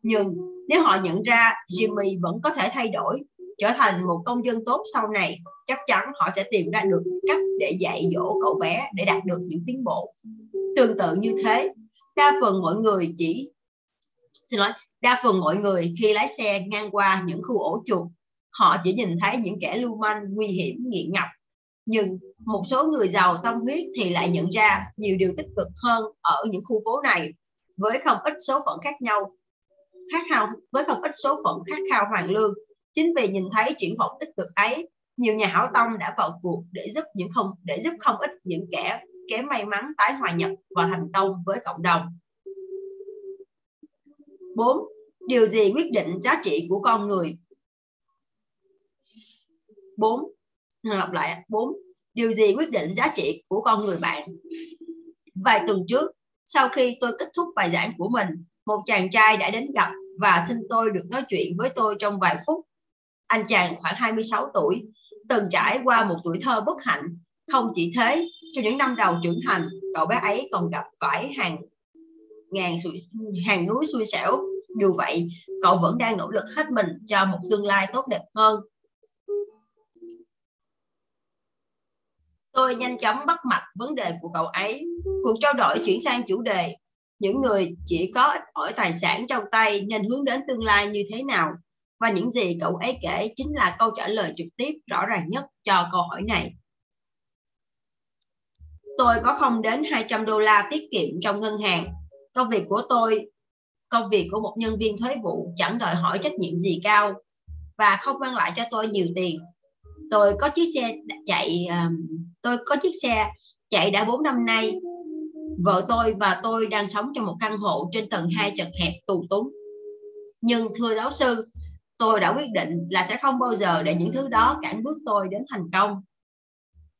S1: Nhưng nếu họ nhận ra Jimmy vẫn có thể thay đổi trở thành một công dân tốt sau này, chắc chắn họ sẽ tìm ra được cách để dạy dỗ cậu bé để đạt được những tiến bộ. Tương tự như thế, đa phần mọi người chỉ, xin lỗi, đa phần mọi người khi lái xe ngang qua những khu ổ chuột, họ chỉ nhìn thấy những kẻ lưu manh, nguy hiểm, nghiện ngập. Nhưng một số người giàu tâm huyết thì lại nhận ra nhiều điều tích cực hơn ở những khu phố này, với không ít số phận khác nhau, khác khao, với không ít số phận khát khao hoàng lương chính vì nhìn thấy triển vọng tích cực ấy nhiều nhà hảo tâm đã vào cuộc để giúp những không để giúp không ít những kẻ kém may mắn tái hòa nhập và thành công với cộng đồng 4. Điều gì quyết định giá trị của con người? 4. Lặp lại 4. Điều gì quyết định giá trị của con người bạn? Vài tuần trước, sau khi tôi kết thúc bài giảng của mình, một chàng trai đã đến gặp và xin tôi được nói chuyện với tôi trong vài phút. Anh chàng khoảng 26 tuổi, từng trải qua một tuổi thơ bất hạnh. Không chỉ thế, trong những năm đầu trưởng thành, cậu bé ấy còn gặp phải hàng ngàn hàng núi xui xẻo. Dù vậy, cậu vẫn đang nỗ lực hết mình cho một tương lai tốt đẹp hơn. Tôi nhanh chóng bắt mạch vấn đề của cậu ấy. Cuộc trao đổi chuyển sang chủ đề những người chỉ có ít ỏi tài sản trong tay nên hướng đến tương lai như thế nào và những gì cậu ấy kể chính là câu trả lời trực tiếp rõ ràng nhất cho câu hỏi này. Tôi có không đến 200 đô la tiết kiệm trong ngân hàng. Công việc của tôi, công việc của một nhân viên thuế vụ chẳng đòi hỏi trách nhiệm gì cao và không mang lại cho tôi nhiều tiền. Tôi có chiếc xe chạy, tôi có chiếc xe chạy đã 4 năm nay. Vợ tôi và tôi đang sống trong một căn hộ trên tầng 2 chật hẹp tù túng. Nhưng thưa giáo sư, tôi đã quyết định là sẽ không bao giờ để những thứ đó cản bước tôi đến thành công.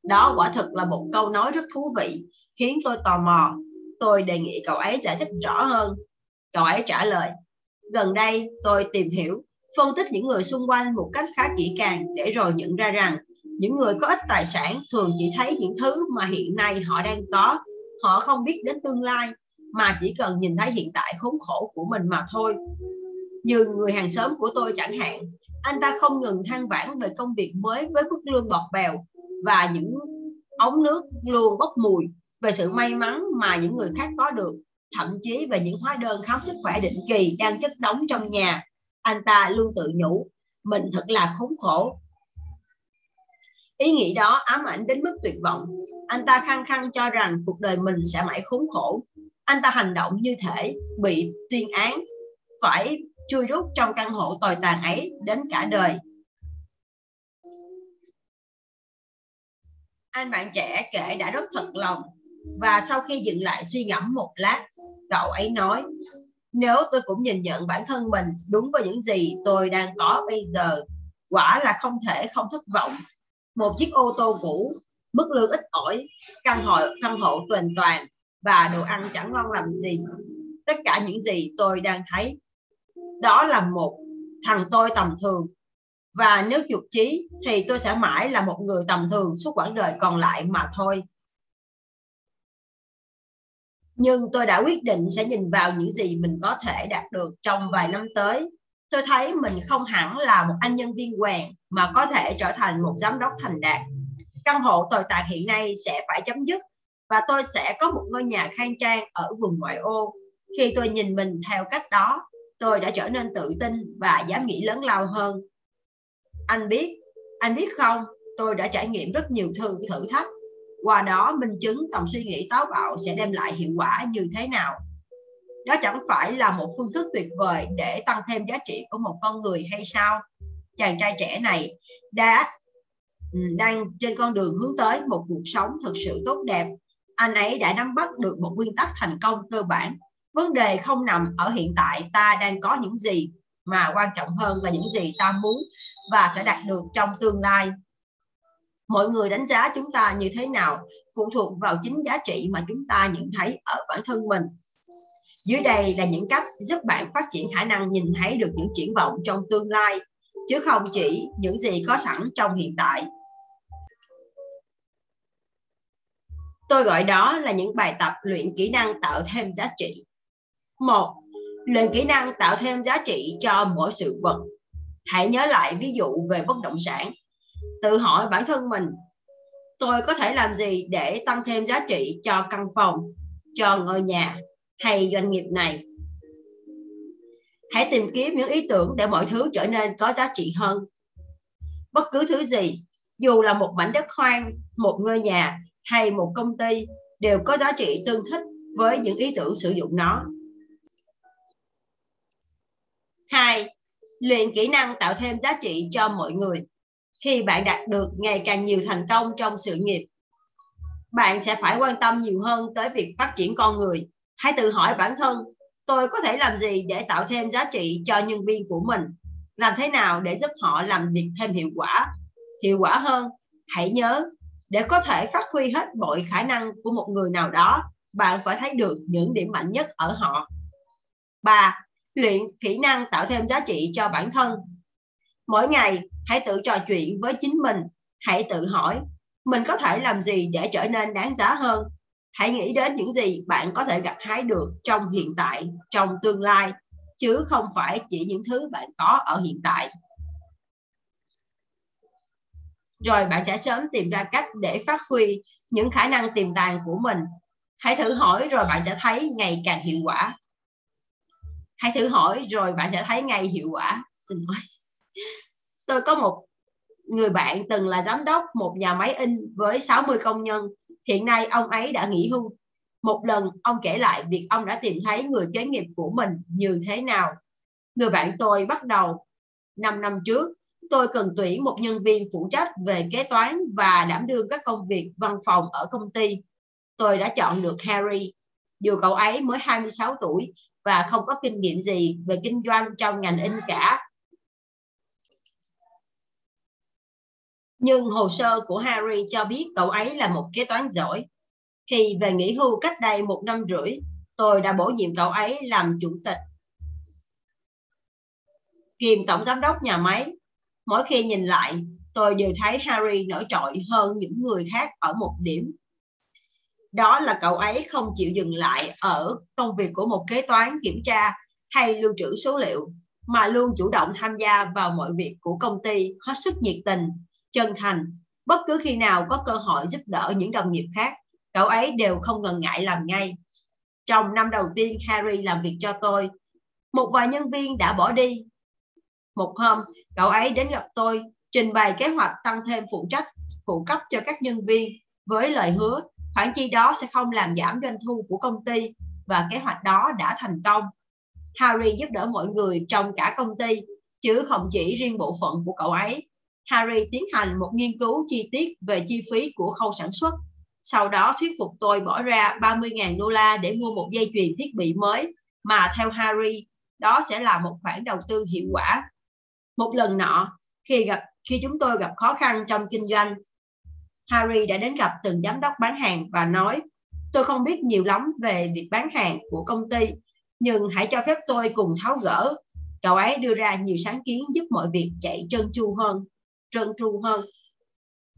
S1: Đó quả thực là một câu nói rất thú vị, khiến tôi tò mò. Tôi đề nghị cậu ấy giải thích rõ hơn. Cậu ấy trả lời, gần đây tôi tìm hiểu, phân tích những người xung quanh một cách khá kỹ càng để rồi nhận ra rằng những người có ít tài sản thường chỉ thấy những thứ mà hiện nay họ đang có. Họ không biết đến tương lai, mà chỉ cần nhìn thấy hiện tại khốn khổ của mình mà thôi như người hàng xóm của tôi chẳng hạn, anh ta không ngừng than vãn về công việc mới với mức lương bọt bèo và những ống nước luôn bốc mùi về sự may mắn mà những người khác có được, thậm chí về những hóa đơn khám sức khỏe định kỳ đang chất đóng trong nhà. Anh ta luôn tự nhủ, mình thật là khốn khổ. Ý nghĩ đó ám ảnh đến mức tuyệt vọng. Anh ta khăng khăng cho rằng cuộc đời mình sẽ mãi khốn khổ. Anh ta hành động như thể bị tuyên án, phải chui rút trong căn hộ tồi tàn ấy đến cả đời. Anh bạn trẻ kể đã rất thật lòng và sau khi dừng lại suy ngẫm một lát, cậu ấy nói, nếu tôi cũng nhìn nhận bản thân mình đúng với những gì tôi đang có bây giờ, quả là không thể không thất vọng. Một chiếc ô tô cũ, mức lương ít ỏi, căn hộ căn hộ tuần toàn và đồ ăn chẳng ngon lành gì. Tất cả những gì tôi đang thấy đó là một thằng tôi tầm thường. Và nếu chuột trí thì tôi sẽ mãi là một người tầm thường suốt quãng đời còn lại mà thôi. Nhưng tôi đã quyết định sẽ nhìn vào những gì mình có thể đạt được trong vài năm tới. Tôi thấy mình không hẳn là một anh nhân viên quèn mà có thể trở thành một giám đốc thành đạt. Căn hộ tồi tàn hiện nay sẽ phải chấm dứt và tôi sẽ có một ngôi nhà khang trang ở vùng ngoại ô khi tôi nhìn mình theo cách đó tôi đã trở nên tự tin và dám nghĩ lớn lao hơn. Anh biết anh biết không, tôi đã trải nghiệm rất nhiều thử thử thách. Qua đó minh chứng tầm suy nghĩ táo bạo sẽ đem lại hiệu quả như thế nào. Đó chẳng phải là một phương thức tuyệt vời để tăng thêm giá trị của một con người hay sao? Chàng trai trẻ này đã ừ, đang trên con đường hướng tới một cuộc sống thực sự tốt đẹp. Anh ấy đã nắm bắt được một nguyên tắc thành công cơ bản vấn đề không nằm ở hiện tại ta đang có những gì mà quan trọng hơn là những gì ta muốn và sẽ đạt được trong tương lai. Mọi người đánh giá chúng ta như thế nào phụ thuộc vào chính giá trị mà chúng ta nhận thấy ở bản thân mình. Dưới đây là những cách giúp bạn phát triển khả năng nhìn thấy được những triển vọng trong tương lai, chứ không chỉ những gì có sẵn trong hiện tại. Tôi gọi đó là những bài tập luyện kỹ năng tạo thêm giá trị một, luyện kỹ năng tạo thêm giá trị cho mỗi sự vật. Hãy nhớ lại ví dụ về bất động sản. Tự hỏi bản thân mình, tôi có thể làm gì để tăng thêm giá trị cho căn phòng, cho ngôi nhà hay doanh nghiệp này? Hãy tìm kiếm những ý tưởng để mọi thứ trở nên có giá trị hơn. Bất cứ thứ gì, dù là một mảnh đất hoang, một ngôi nhà hay một công ty, đều có giá trị tương thích với những ý tưởng sử dụng nó hai, luyện kỹ năng tạo thêm giá trị cho mọi người. Khi bạn đạt được ngày càng nhiều thành công trong sự nghiệp, bạn sẽ phải quan tâm nhiều hơn tới việc phát triển con người. Hãy tự hỏi bản thân, tôi có thể làm gì để tạo thêm giá trị cho nhân viên của mình? Làm thế nào để giúp họ làm việc thêm hiệu quả hiệu quả hơn? Hãy nhớ, để có thể phát huy hết mọi khả năng của một người nào đó, bạn phải thấy được những điểm mạnh nhất ở họ. Ba luyện kỹ năng tạo thêm giá trị cho bản thân. Mỗi ngày, hãy tự trò chuyện với chính mình. Hãy tự hỏi, mình có thể làm gì để trở nên đáng giá hơn? Hãy nghĩ đến những gì bạn có thể gặt hái được trong hiện tại, trong tương lai, chứ không phải chỉ những thứ bạn có ở hiện tại. Rồi bạn sẽ sớm tìm ra cách để phát huy những khả năng tiềm tàng của mình. Hãy thử hỏi rồi bạn sẽ thấy ngày càng hiệu quả hãy thử hỏi rồi bạn sẽ thấy ngay hiệu quả. Xin lỗi. Tôi có một người bạn từng là giám đốc một nhà máy in với 60 công nhân. Hiện nay ông ấy đã nghỉ hưu. Một lần, ông kể lại việc ông đã tìm thấy người kế nghiệp của mình như thế nào. Người bạn tôi bắt đầu 5 năm trước. Tôi cần tuyển một nhân viên phụ trách về kế toán và đảm đương các công việc văn phòng ở công ty. Tôi đã chọn được Harry. Dù cậu ấy mới 26 tuổi và không có kinh nghiệm gì về kinh doanh trong ngành in cả. Nhưng hồ sơ của Harry cho biết cậu ấy là một kế toán giỏi. Khi về nghỉ hưu cách đây một năm rưỡi, tôi đã bổ nhiệm cậu ấy làm chủ tịch kiêm tổng giám đốc nhà máy. Mỗi khi nhìn lại, tôi đều thấy Harry nổi trội hơn những người khác ở một điểm đó là cậu ấy không chịu dừng lại ở công việc của một kế toán kiểm tra hay lưu trữ số liệu, mà luôn chủ động tham gia vào mọi việc của công ty hết sức nhiệt tình, chân thành. Bất cứ khi nào có cơ hội giúp đỡ những đồng nghiệp khác, cậu ấy đều không ngần ngại làm ngay. Trong năm đầu tiên harry làm việc cho tôi, một vài nhân viên đã bỏ đi. Một hôm, cậu ấy đến gặp tôi, trình bày kế hoạch tăng thêm phụ trách, phụ cấp cho các nhân viên với lời hứa khoản chi đó sẽ không làm giảm doanh thu của công ty và kế hoạch đó đã thành công. Harry giúp đỡ mọi người trong cả công ty, chứ không chỉ riêng bộ phận của cậu ấy. Harry tiến hành một nghiên cứu chi tiết về chi phí của khâu sản xuất. Sau đó thuyết phục tôi bỏ ra 30.000 đô la để mua một dây chuyền thiết bị mới mà theo Harry, đó sẽ là một khoản đầu tư hiệu quả. Một lần nọ, khi gặp khi chúng tôi gặp khó khăn trong kinh doanh, Harry đã đến gặp từng giám đốc bán hàng và nói, tôi không biết nhiều lắm về việc bán hàng của công ty, nhưng hãy cho phép tôi cùng tháo gỡ. Cậu ấy đưa ra nhiều sáng kiến giúp mọi việc chạy trơn tru hơn, trơn tru hơn.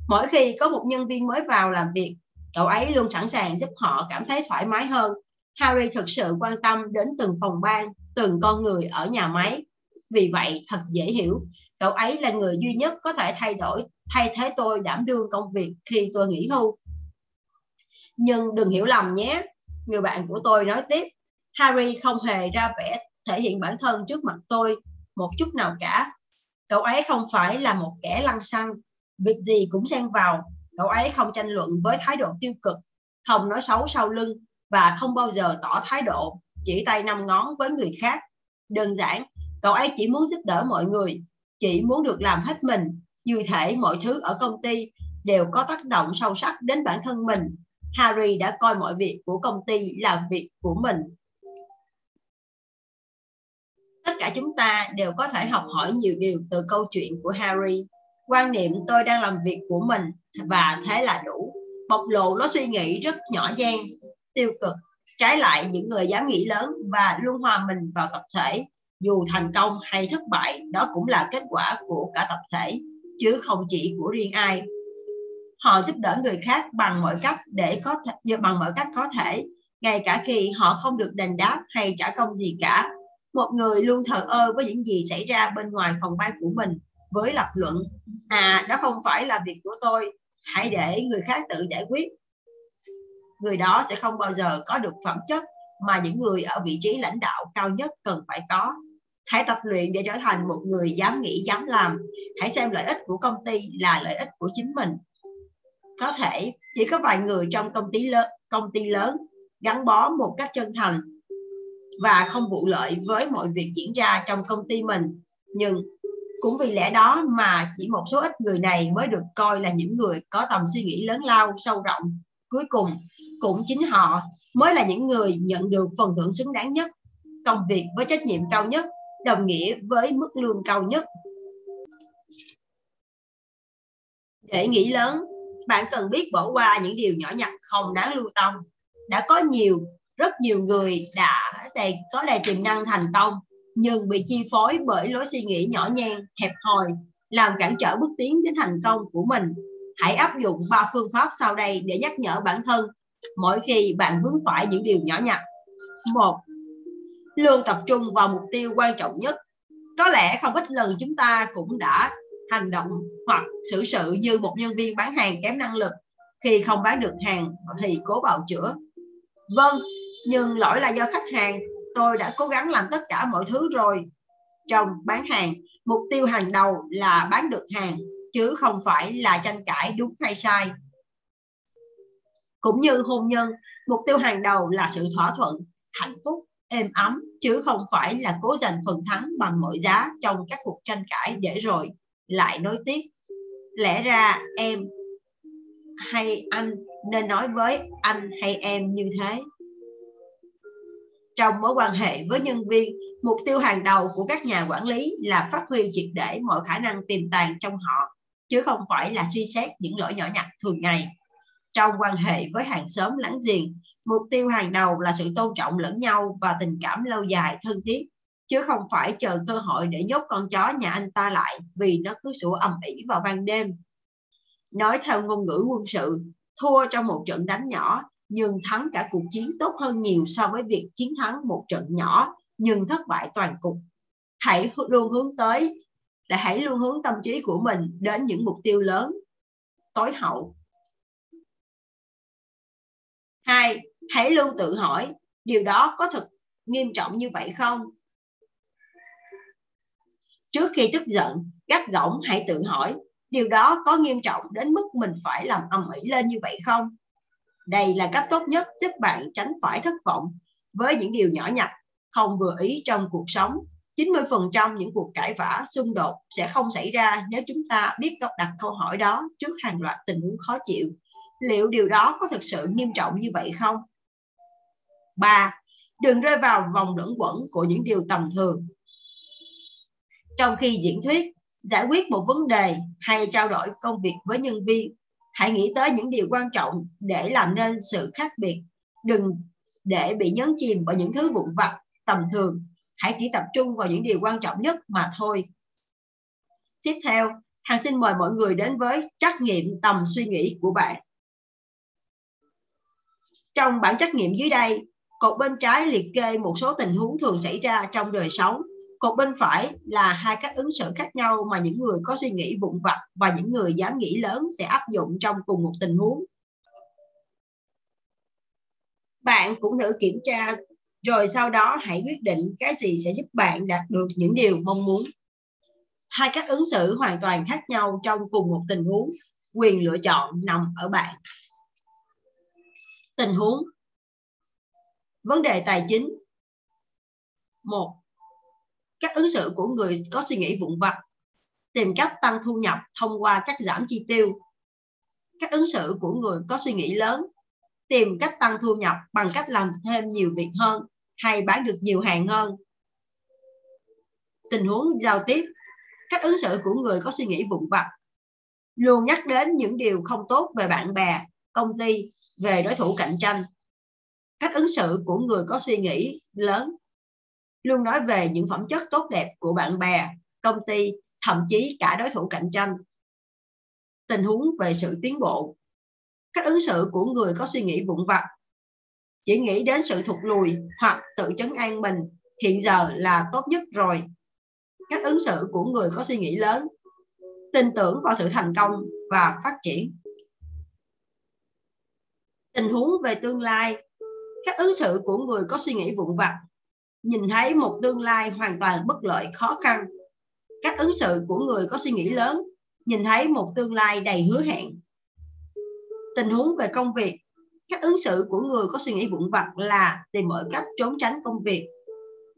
S1: Mỗi khi có một nhân viên mới vào làm việc, cậu ấy luôn sẵn sàng giúp họ cảm thấy thoải mái hơn. Harry thực sự quan tâm đến từng phòng ban, từng con người ở nhà máy. Vì vậy, thật dễ hiểu, cậu ấy là người duy nhất có thể thay đổi thay thế tôi đảm đương công việc khi tôi nghỉ hưu nhưng đừng hiểu lầm nhé người bạn của tôi nói tiếp Harry không hề ra vẻ thể hiện bản thân trước mặt tôi một chút nào cả cậu ấy không phải là một kẻ lăng xăng việc gì cũng xen vào cậu ấy không tranh luận với thái độ tiêu cực không nói xấu sau lưng và không bao giờ tỏ thái độ chỉ tay năm ngón với người khác. Đơn giản, cậu ấy chỉ muốn giúp đỡ mọi người, chỉ muốn được làm hết mình. Như thể mọi thứ ở công ty đều có tác động sâu sắc đến bản thân mình. Harry đã coi mọi việc của công ty là việc của mình. Tất cả chúng ta đều có thể học hỏi nhiều điều từ câu chuyện của Harry. Quan niệm tôi đang làm việc của mình và thế là đủ. Bộc lộ nó suy nghĩ rất nhỏ nhen, tiêu cực. Trái lại những người dám nghĩ lớn và luôn hòa mình vào tập thể, dù thành công hay thất bại, đó cũng là kết quả của cả tập thể, chứ không chỉ của riêng ai. Họ giúp đỡ người khác bằng mọi cách để có thể, bằng mọi cách có thể, ngay cả khi họ không được đền đáp hay trả công gì cả. Một người luôn thờ ơ với những gì xảy ra bên ngoài phòng ban của mình với lập luận à đó không phải là việc của tôi hãy để người khác tự giải quyết. Người đó sẽ không bao giờ có được phẩm chất mà những người ở vị trí lãnh đạo cao nhất cần phải có hãy tập luyện để trở thành một người dám nghĩ, dám làm. Hãy xem lợi ích của công ty là lợi ích của chính mình. Có thể, chỉ có vài người trong công ty lớn công ty lớn gắn bó một cách chân thành và không vụ lợi với mọi việc diễn ra trong công ty mình. Nhưng cũng vì lẽ đó mà chỉ một số ít người này mới được coi là những người có tầm suy nghĩ lớn lao, sâu rộng. Cuối cùng, cũng chính họ mới là những người nhận được phần thưởng xứng đáng nhất, công việc với trách nhiệm cao nhất đồng nghĩa với mức lương cao nhất. Để nghĩ lớn, bạn cần biết bỏ qua những điều nhỏ nhặt không đáng lưu tâm. Đã có nhiều, rất nhiều người đã đầy, có đầy tiềm năng thành công, nhưng bị chi phối bởi lối suy nghĩ nhỏ nhen, hẹp hòi, làm cản trở bước tiến đến thành công của mình. Hãy áp dụng ba phương pháp sau đây để nhắc nhở bản thân mỗi khi bạn vướng phải những điều nhỏ nhặt. Một luôn tập trung vào mục tiêu quan trọng nhất. Có lẽ không ít lần chúng ta cũng đã hành động hoặc xử sự như một nhân viên bán hàng kém năng lực. Khi không bán được hàng thì cố bào chữa. Vâng nhưng lỗi là do khách hàng. Tôi đã cố gắng làm tất cả mọi thứ rồi. Trong bán hàng, mục tiêu hàng đầu là bán được hàng, chứ không phải là tranh cãi đúng hay sai. Cũng như hôn nhân, mục tiêu hàng đầu là sự thỏa thuận, hạnh phúc êm ấm, chứ không phải là cố giành phần thắng bằng mọi giá trong các cuộc tranh cãi để rồi. Lại nối tiếc lẽ ra em hay anh nên nói với anh hay em như thế? Trong mối quan hệ với nhân viên, mục tiêu hàng đầu của các nhà quản lý là phát huy triệt để mọi khả năng tiềm tàng trong họ, chứ không phải là suy xét những lỗi nhỏ nhặt thường ngày. Trong quan hệ với hàng xóm láng giềng mục tiêu hàng đầu là sự tôn trọng lẫn nhau và tình cảm lâu dài thân thiết chứ không phải chờ cơ hội để nhốt con chó nhà anh ta lại vì nó cứ sủa ầm ĩ vào ban đêm nói theo ngôn ngữ quân sự thua trong một trận đánh nhỏ nhưng thắng cả cuộc chiến tốt hơn nhiều so với việc chiến thắng một trận nhỏ nhưng thất bại toàn cục. Hãy luôn hướng tới là hãy luôn hướng tâm trí của mình đến những mục tiêu lớn, tối hậu. Hai, hãy luôn tự hỏi điều đó có thực nghiêm trọng như vậy không? Trước khi tức giận, gắt gỏng hãy tự hỏi điều đó có nghiêm trọng đến mức mình phải làm ầm ĩ lên như vậy không? Đây là cách tốt nhất giúp bạn tránh phải thất vọng với những điều nhỏ nhặt, không vừa ý trong cuộc sống. 90% những cuộc cãi vã, xung đột sẽ không xảy ra nếu chúng ta biết đặt câu hỏi đó trước hàng loạt tình huống khó chịu. Liệu điều đó có thực sự nghiêm trọng như vậy không? 3. Đừng rơi vào vòng luẩn quẩn của những điều tầm thường. Trong khi diễn thuyết, giải quyết một vấn đề hay trao đổi công việc với nhân viên, hãy nghĩ tới những điều quan trọng để làm nên sự khác biệt đừng để bị nhấn chìm bởi những thứ vụn vặt tầm thường hãy chỉ tập trung vào những điều quan trọng nhất mà thôi tiếp theo hằng xin mời mọi người đến với trắc nghiệm tầm suy nghĩ của bạn trong bản trắc nghiệm dưới đây cột bên trái liệt kê một số tình huống thường xảy ra trong đời sống Cột bên phải là hai cách ứng xử khác nhau mà những người có suy nghĩ vụn vặt và những người dám nghĩ lớn sẽ áp dụng trong cùng một tình huống. Bạn cũng thử kiểm tra rồi sau đó hãy quyết định cái gì sẽ giúp bạn đạt được những điều mong muốn. Hai cách ứng xử hoàn toàn khác nhau trong cùng một tình huống, quyền lựa chọn nằm ở bạn. Tình huống Vấn đề tài chính. Một, các ứng xử của người có suy nghĩ vụn vặt, tìm cách tăng thu nhập thông qua cách giảm chi tiêu. Các ứng xử của người có suy nghĩ lớn, tìm cách tăng thu nhập bằng cách làm thêm nhiều việc hơn hay bán được nhiều hàng hơn. Tình huống giao tiếp. Cách ứng xử của người có suy nghĩ vụn vặt. Luôn nhắc đến những điều không tốt về bạn bè, công ty, về đối thủ cạnh tranh cách ứng xử của người có suy nghĩ lớn. Luôn nói về những phẩm chất tốt đẹp của bạn bè, công ty, thậm chí cả đối thủ cạnh tranh. Tình huống về sự tiến bộ. Cách ứng xử của người có suy nghĩ vụn vặt. Chỉ nghĩ đến sự thụt lùi hoặc tự chấn an mình hiện giờ là tốt nhất rồi. Cách ứng xử của người có suy nghĩ lớn. Tin tưởng vào sự thành công và phát triển. Tình huống về tương lai cách ứng xử của người có suy nghĩ vụn vặt, nhìn thấy một tương lai hoàn toàn bất lợi khó khăn. Cách ứng xử của người có suy nghĩ lớn, nhìn thấy một tương lai đầy hứa hẹn. Tình huống về công việc cách ứng xử của người có suy nghĩ vụn vặt là tìm mọi cách trốn tránh công việc.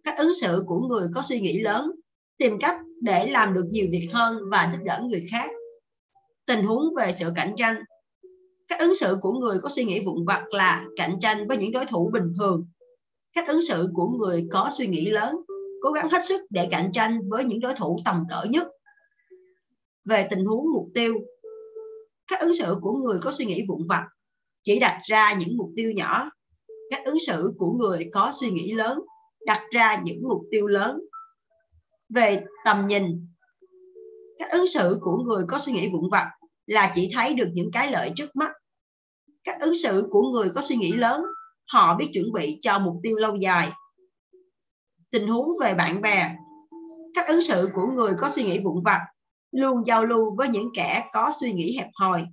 S1: Cách ứng xử của người có suy nghĩ lớn, tìm cách để làm được nhiều việc hơn và giúp đỡ người khác. Tình huống về sự cạnh tranh cách ứng xử của người có suy nghĩ vụn vặt là cạnh tranh với những đối thủ bình thường. Cách ứng xử của người có suy nghĩ lớn, cố gắng hết sức để cạnh tranh với những đối thủ tầm cỡ nhất. Về tình huống, mục tiêu, cách ứng xử của người có suy nghĩ vụn vặt chỉ đặt ra những mục tiêu nhỏ. Cách ứng xử của người có suy nghĩ lớn đặt ra những mục tiêu lớn. Về tầm nhìn, cách ứng xử của người có suy nghĩ vụn vặt là chỉ thấy được những cái lợi trước mắt. Cách ứng xử của người có suy nghĩ lớn, họ biết chuẩn bị cho mục tiêu lâu dài. Tình huống về bạn bè. Cách ứng xử của người có suy nghĩ vụn vặt, luôn giao lưu với những kẻ có suy nghĩ hẹp hòi.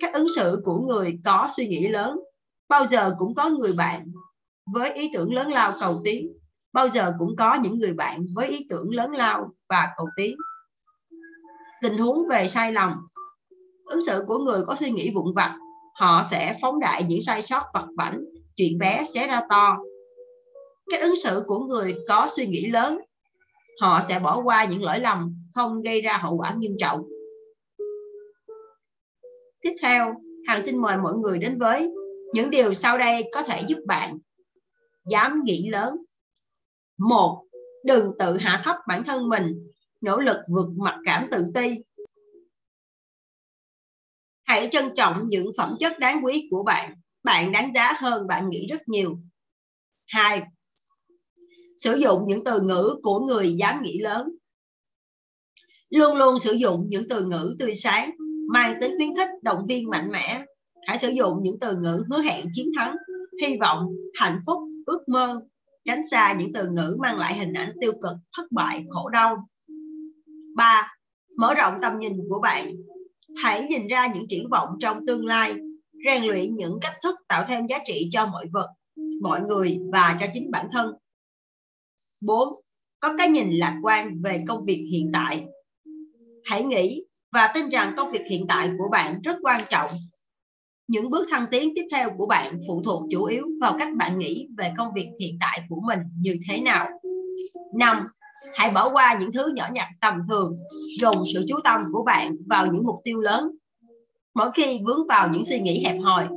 S1: Cách ứng xử của người có suy nghĩ lớn, bao giờ cũng có người bạn với ý tưởng lớn lao cầu tiến. Bao giờ cũng có những người bạn với ý tưởng lớn lao và cầu tiến. Tình huống về sai lầm ứng xử của người có suy nghĩ vụn vặt, họ sẽ phóng đại những sai sót vặt vảnh chuyện bé sẽ ra to. Cách ứng xử của người có suy nghĩ lớn, họ sẽ bỏ qua những lỗi lầm không gây ra hậu quả nghiêm trọng. Tiếp theo, hằng xin mời mọi người đến với những điều sau đây có thể giúp bạn dám nghĩ lớn. Một, đừng tự hạ thấp bản thân mình, nỗ lực vượt mặt cảm tự ti hãy trân trọng những phẩm chất đáng quý của bạn. Bạn đáng giá hơn bạn nghĩ rất nhiều. Hai, sử dụng những từ ngữ của người dám nghĩ lớn. Luôn luôn sử dụng những từ ngữ tươi sáng, mang tính khuyến khích, động viên mạnh mẽ. Hãy sử dụng những từ ngữ hứa hẹn chiến thắng, hy vọng, hạnh phúc, ước mơ. Tránh xa những từ ngữ mang lại hình ảnh tiêu cực, thất bại, khổ đau. Ba, mở rộng tầm nhìn của bạn hãy nhìn ra những triển vọng trong tương lai, rèn luyện những cách thức tạo thêm giá trị cho mọi vật, mọi người và cho chính bản thân 4. Có cái nhìn lạc quan về công việc hiện tại. Hãy nghĩ và tin rằng công việc hiện tại của bạn rất quan trọng. Những bước thăng tiến tiếp theo của bạn phụ thuộc chủ yếu vào cách bạn nghĩ về công việc hiện tại của mình như thế nào. 5. Hãy bỏ qua những thứ nhỏ nhặt tầm thường, dồn sự chú tâm của bạn vào những mục tiêu lớn. Mỗi khi vướng vào những suy nghĩ hẹp hòi,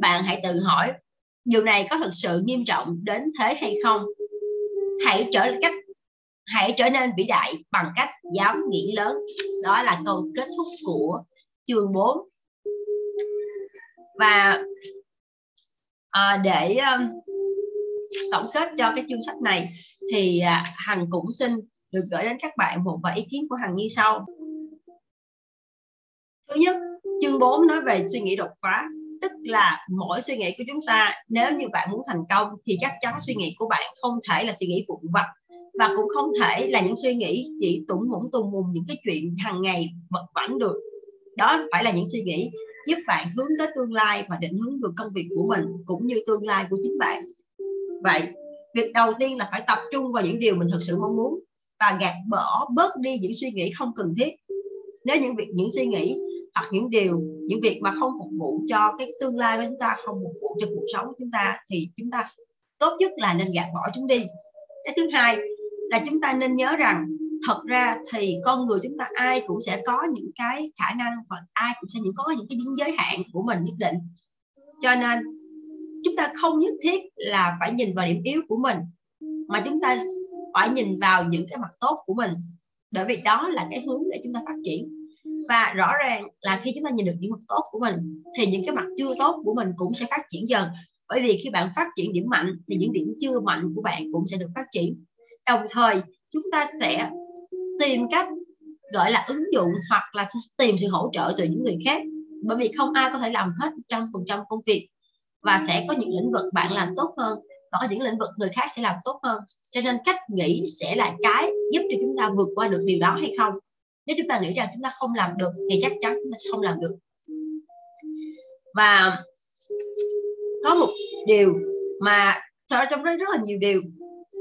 S1: bạn hãy tự hỏi điều này có thực sự nghiêm trọng đến thế hay không? Hãy trở cách hãy trở nên vĩ đại bằng cách dám nghĩ lớn. Đó là câu kết thúc của chương 4 và à, để um, tổng kết cho cái chương sách này thì à, hằng cũng xin được gửi đến các bạn một vài ý kiến của hằng như sau. Thứ nhất, chương 4 nói về suy nghĩ đột phá, tức là mỗi suy nghĩ của chúng ta, nếu như bạn muốn thành công thì chắc chắn suy nghĩ của bạn không thể là suy nghĩ vụn vặt và cũng không thể là những suy nghĩ chỉ tủng mũng tùng mùng những cái chuyện hàng ngày vật vảnh được. Đó phải là những suy nghĩ giúp bạn hướng tới tương lai và định hướng được công việc của mình cũng như tương lai của chính bạn. Vậy việc đầu tiên là phải tập trung vào những điều mình thực sự mong muốn và gạt bỏ bớt đi những suy nghĩ không cần thiết. Nếu những việc, những suy nghĩ hoặc những điều, những việc mà không phục vụ cho cái tương lai của chúng ta, không phục vụ cho cuộc sống của chúng ta thì chúng ta tốt nhất là nên gạt bỏ chúng đi. Cái thứ hai là chúng ta nên nhớ rằng thật ra thì con người chúng ta ai cũng sẽ có những cái khả năng và ai cũng sẽ những có những cái những giới hạn của mình nhất định. Cho nên chúng ta không nhất thiết là phải nhìn vào điểm yếu của mình, mà chúng ta phải nhìn vào những cái mặt tốt của mình. Bởi vì đó là cái hướng để chúng ta phát triển. Và rõ ràng là khi chúng ta nhìn được những mặt tốt của mình, thì những cái mặt chưa tốt của mình cũng sẽ phát triển dần. Bởi vì khi bạn phát triển điểm mạnh, thì những điểm chưa mạnh của bạn cũng sẽ được phát triển. Đồng thời, chúng ta sẽ tìm cách gọi là ứng dụng hoặc là tìm sự hỗ trợ từ những người khác. Bởi vì không ai có thể làm hết trăm phần trăm công việc và sẽ có những lĩnh vực bạn làm tốt hơn. Và có những lĩnh vực người khác sẽ làm tốt hơn. Cho nên cách nghĩ sẽ là cái giúp cho chúng ta vượt qua được điều đó hay không? Nếu chúng ta nghĩ rằng chúng ta không làm được, thì chắc chắn chúng ta sẽ không làm được. Và có một điều mà trong đó rất là nhiều điều,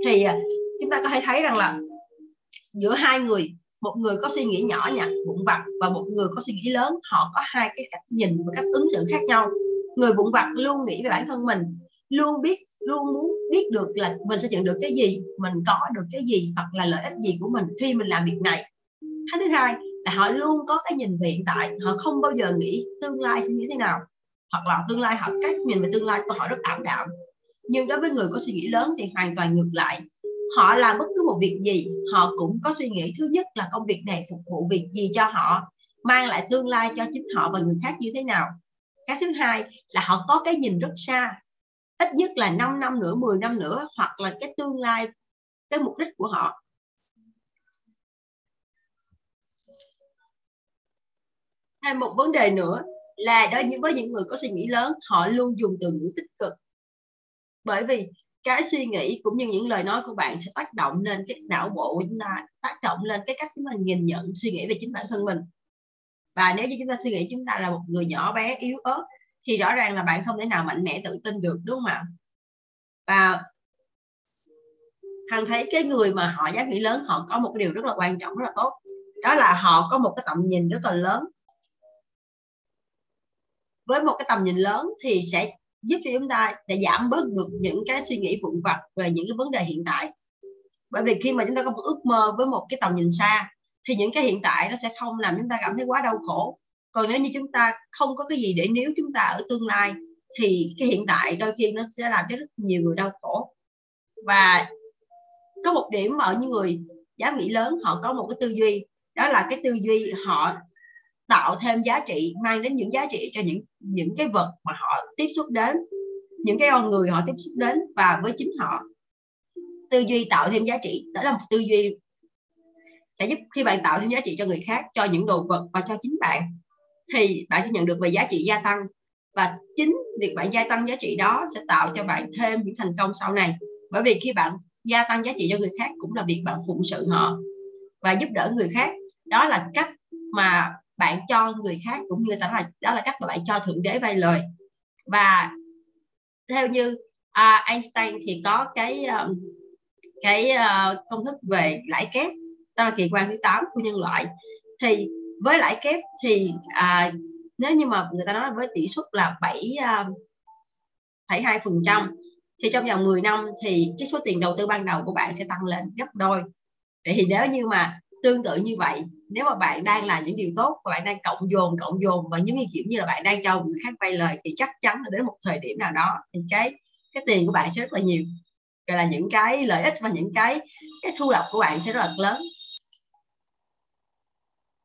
S1: thì à, chúng ta có thể thấy rằng là giữa hai người, một người có suy nghĩ nhỏ nhặt, vụn vặt và một người có suy nghĩ lớn, họ có hai cái cách nhìn và cách ứng xử khác nhau người vụn vặt luôn nghĩ về bản thân mình, luôn biết, luôn muốn biết được là mình sẽ nhận được cái gì, mình có được cái gì hoặc là lợi ích gì của mình khi mình làm việc này. Cái thứ hai là họ luôn có cái nhìn về hiện tại, họ không bao giờ nghĩ tương lai sẽ như thế nào, hoặc là tương lai họ, cách nhìn về tương lai của họ rất ảm đạm. Nhưng đối với người có suy nghĩ lớn thì hoàn toàn ngược lại. Họ làm bất cứ một việc gì, họ cũng có suy nghĩ thứ nhất là công việc này phục vụ việc gì cho họ, mang lại tương lai cho chính họ và người khác như thế nào cái thứ hai là họ có cái nhìn rất xa, ít nhất là 5 năm nữa 10 năm nữa, hoặc là cái tương lai, cái mục đích của họ. Hay một vấn đề nữa là đối với những người có suy nghĩ lớn, họ luôn dùng từ ngữ tích cực. Bởi vì cái suy nghĩ cũng như những lời nói của bạn sẽ tác động lên cái não bộ của chúng ta, tác động lên cái cách chúng ta nhìn nhận, suy nghĩ về chính bản thân mình và nếu như chúng ta suy nghĩ chúng ta là một người nhỏ bé, yếu ớt, thì rõ ràng là bạn không thể nào mạnh mẽ tự tin được, đúng không ạ? Và hằng thấy cái người mà họ giá trị lớn, họ có một cái điều rất là quan trọng, rất là tốt. Đó là họ có một cái tầm nhìn rất là lớn. Với một cái tầm nhìn lớn thì sẽ giúp cho chúng ta, sẽ giảm bớt được những cái suy nghĩ vụn vặt về những cái vấn đề hiện tại. Bởi vì khi mà chúng ta có một ước mơ với một cái tầm nhìn xa thì những cái hiện tại nó sẽ không làm chúng ta cảm thấy quá đau khổ. Còn nếu như chúng ta không có cái gì để nếu chúng ta ở tương lai, thì cái hiện tại đôi khi nó sẽ làm cho rất nhiều người đau khổ. Và có một điểm ở những người giá nghĩ lớn, họ có một cái tư duy, đó là cái tư duy họ tạo thêm giá trị, mang đến những giá trị cho những những cái vật mà họ tiếp xúc đến, những cái con người họ tiếp xúc đến, và với chính họ. Tư duy tạo thêm giá trị, đó là một tư duy sẽ giúp khi bạn tạo thêm giá trị cho người khác cho những đồ vật và cho chính bạn thì bạn sẽ nhận được về giá trị gia tăng. Và chính việc bạn gia tăng giá trị đó sẽ tạo cho bạn thêm những thành công sau này. Bởi vì khi bạn gia tăng giá trị cho người khác cũng là việc bạn phụng sự họ và giúp đỡ người khác. Đó là cách mà bạn cho người khác cũng như đó là đó là cách mà bạn cho thượng đế vay lời. Và theo như uh, Einstein thì có cái uh, cái uh, công thức về lãi kép đó là kỳ quan thứ 8 của nhân loại. Thì với lãi kép thì à, nếu như mà người ta nói với tỷ suất là 7 uh, à, hai phần trăm thì trong vòng 10 năm thì cái số tiền đầu tư ban đầu của bạn sẽ tăng lên gấp đôi. Vậy thì nếu như mà tương tự như vậy nếu mà bạn đang làm những điều tốt và bạn đang cộng dồn cộng dồn và những kiểu như là bạn đang cho người khác vay lời thì chắc chắn là đến một thời điểm nào đó thì cái cái tiền của bạn sẽ rất là nhiều. Gọi là những cái lợi ích và những cái cái thu nhập của bạn sẽ rất là lớn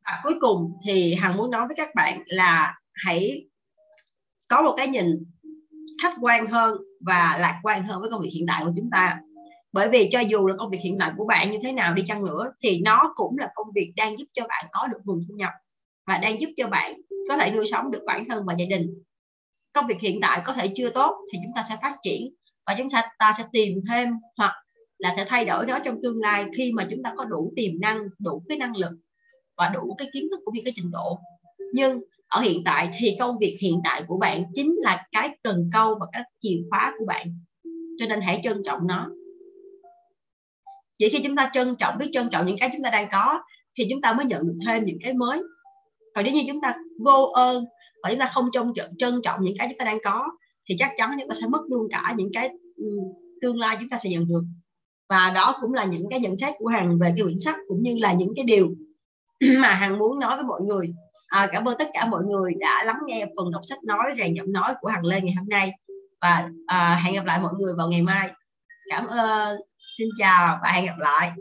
S1: và cuối cùng thì hằng muốn nói với các bạn là hãy có một cái nhìn khách quan hơn và lạc quan hơn với công việc hiện tại của chúng ta. Bởi vì cho dù là công việc hiện tại của bạn như thế nào đi chăng nữa, thì nó cũng là công việc đang giúp cho bạn có được nguồn thu nhập và đang giúp cho bạn có thể nuôi sống được bản thân và gia đình. Công việc hiện tại có thể chưa tốt thì chúng ta sẽ phát triển và chúng ta ta sẽ tìm thêm hoặc là sẽ thay đổi nó trong tương lai khi mà chúng ta có đủ tiềm năng, đủ cái năng lực và đủ cái kiến thức cũng như cái trình độ. Nhưng ở hiện tại thì công việc hiện tại của bạn chính là cái cần câu và cái chìa khóa của bạn. Cho nên hãy trân trọng nó. Chỉ khi chúng ta trân trọng, biết trân trọng những cái chúng ta đang có, thì chúng ta mới nhận được thêm những cái mới. Còn nếu như chúng ta vô ơn và chúng ta không trân trọng trân trọng những cái chúng ta đang có, thì chắc chắn chúng ta sẽ mất luôn cả những cái tương lai chúng ta sẽ nhận được. Và đó cũng là những cái nhận xét của hằng về cái quyển sách cũng như là những cái điều mà hằng muốn nói với mọi người. À, cảm ơn tất cả mọi người đã lắng nghe phần đọc sách nói rèn giọng nói của hằng lê ngày hôm nay. Và à, hẹn gặp lại mọi người vào ngày mai. Cảm ơn xin chào và hẹn gặp lại.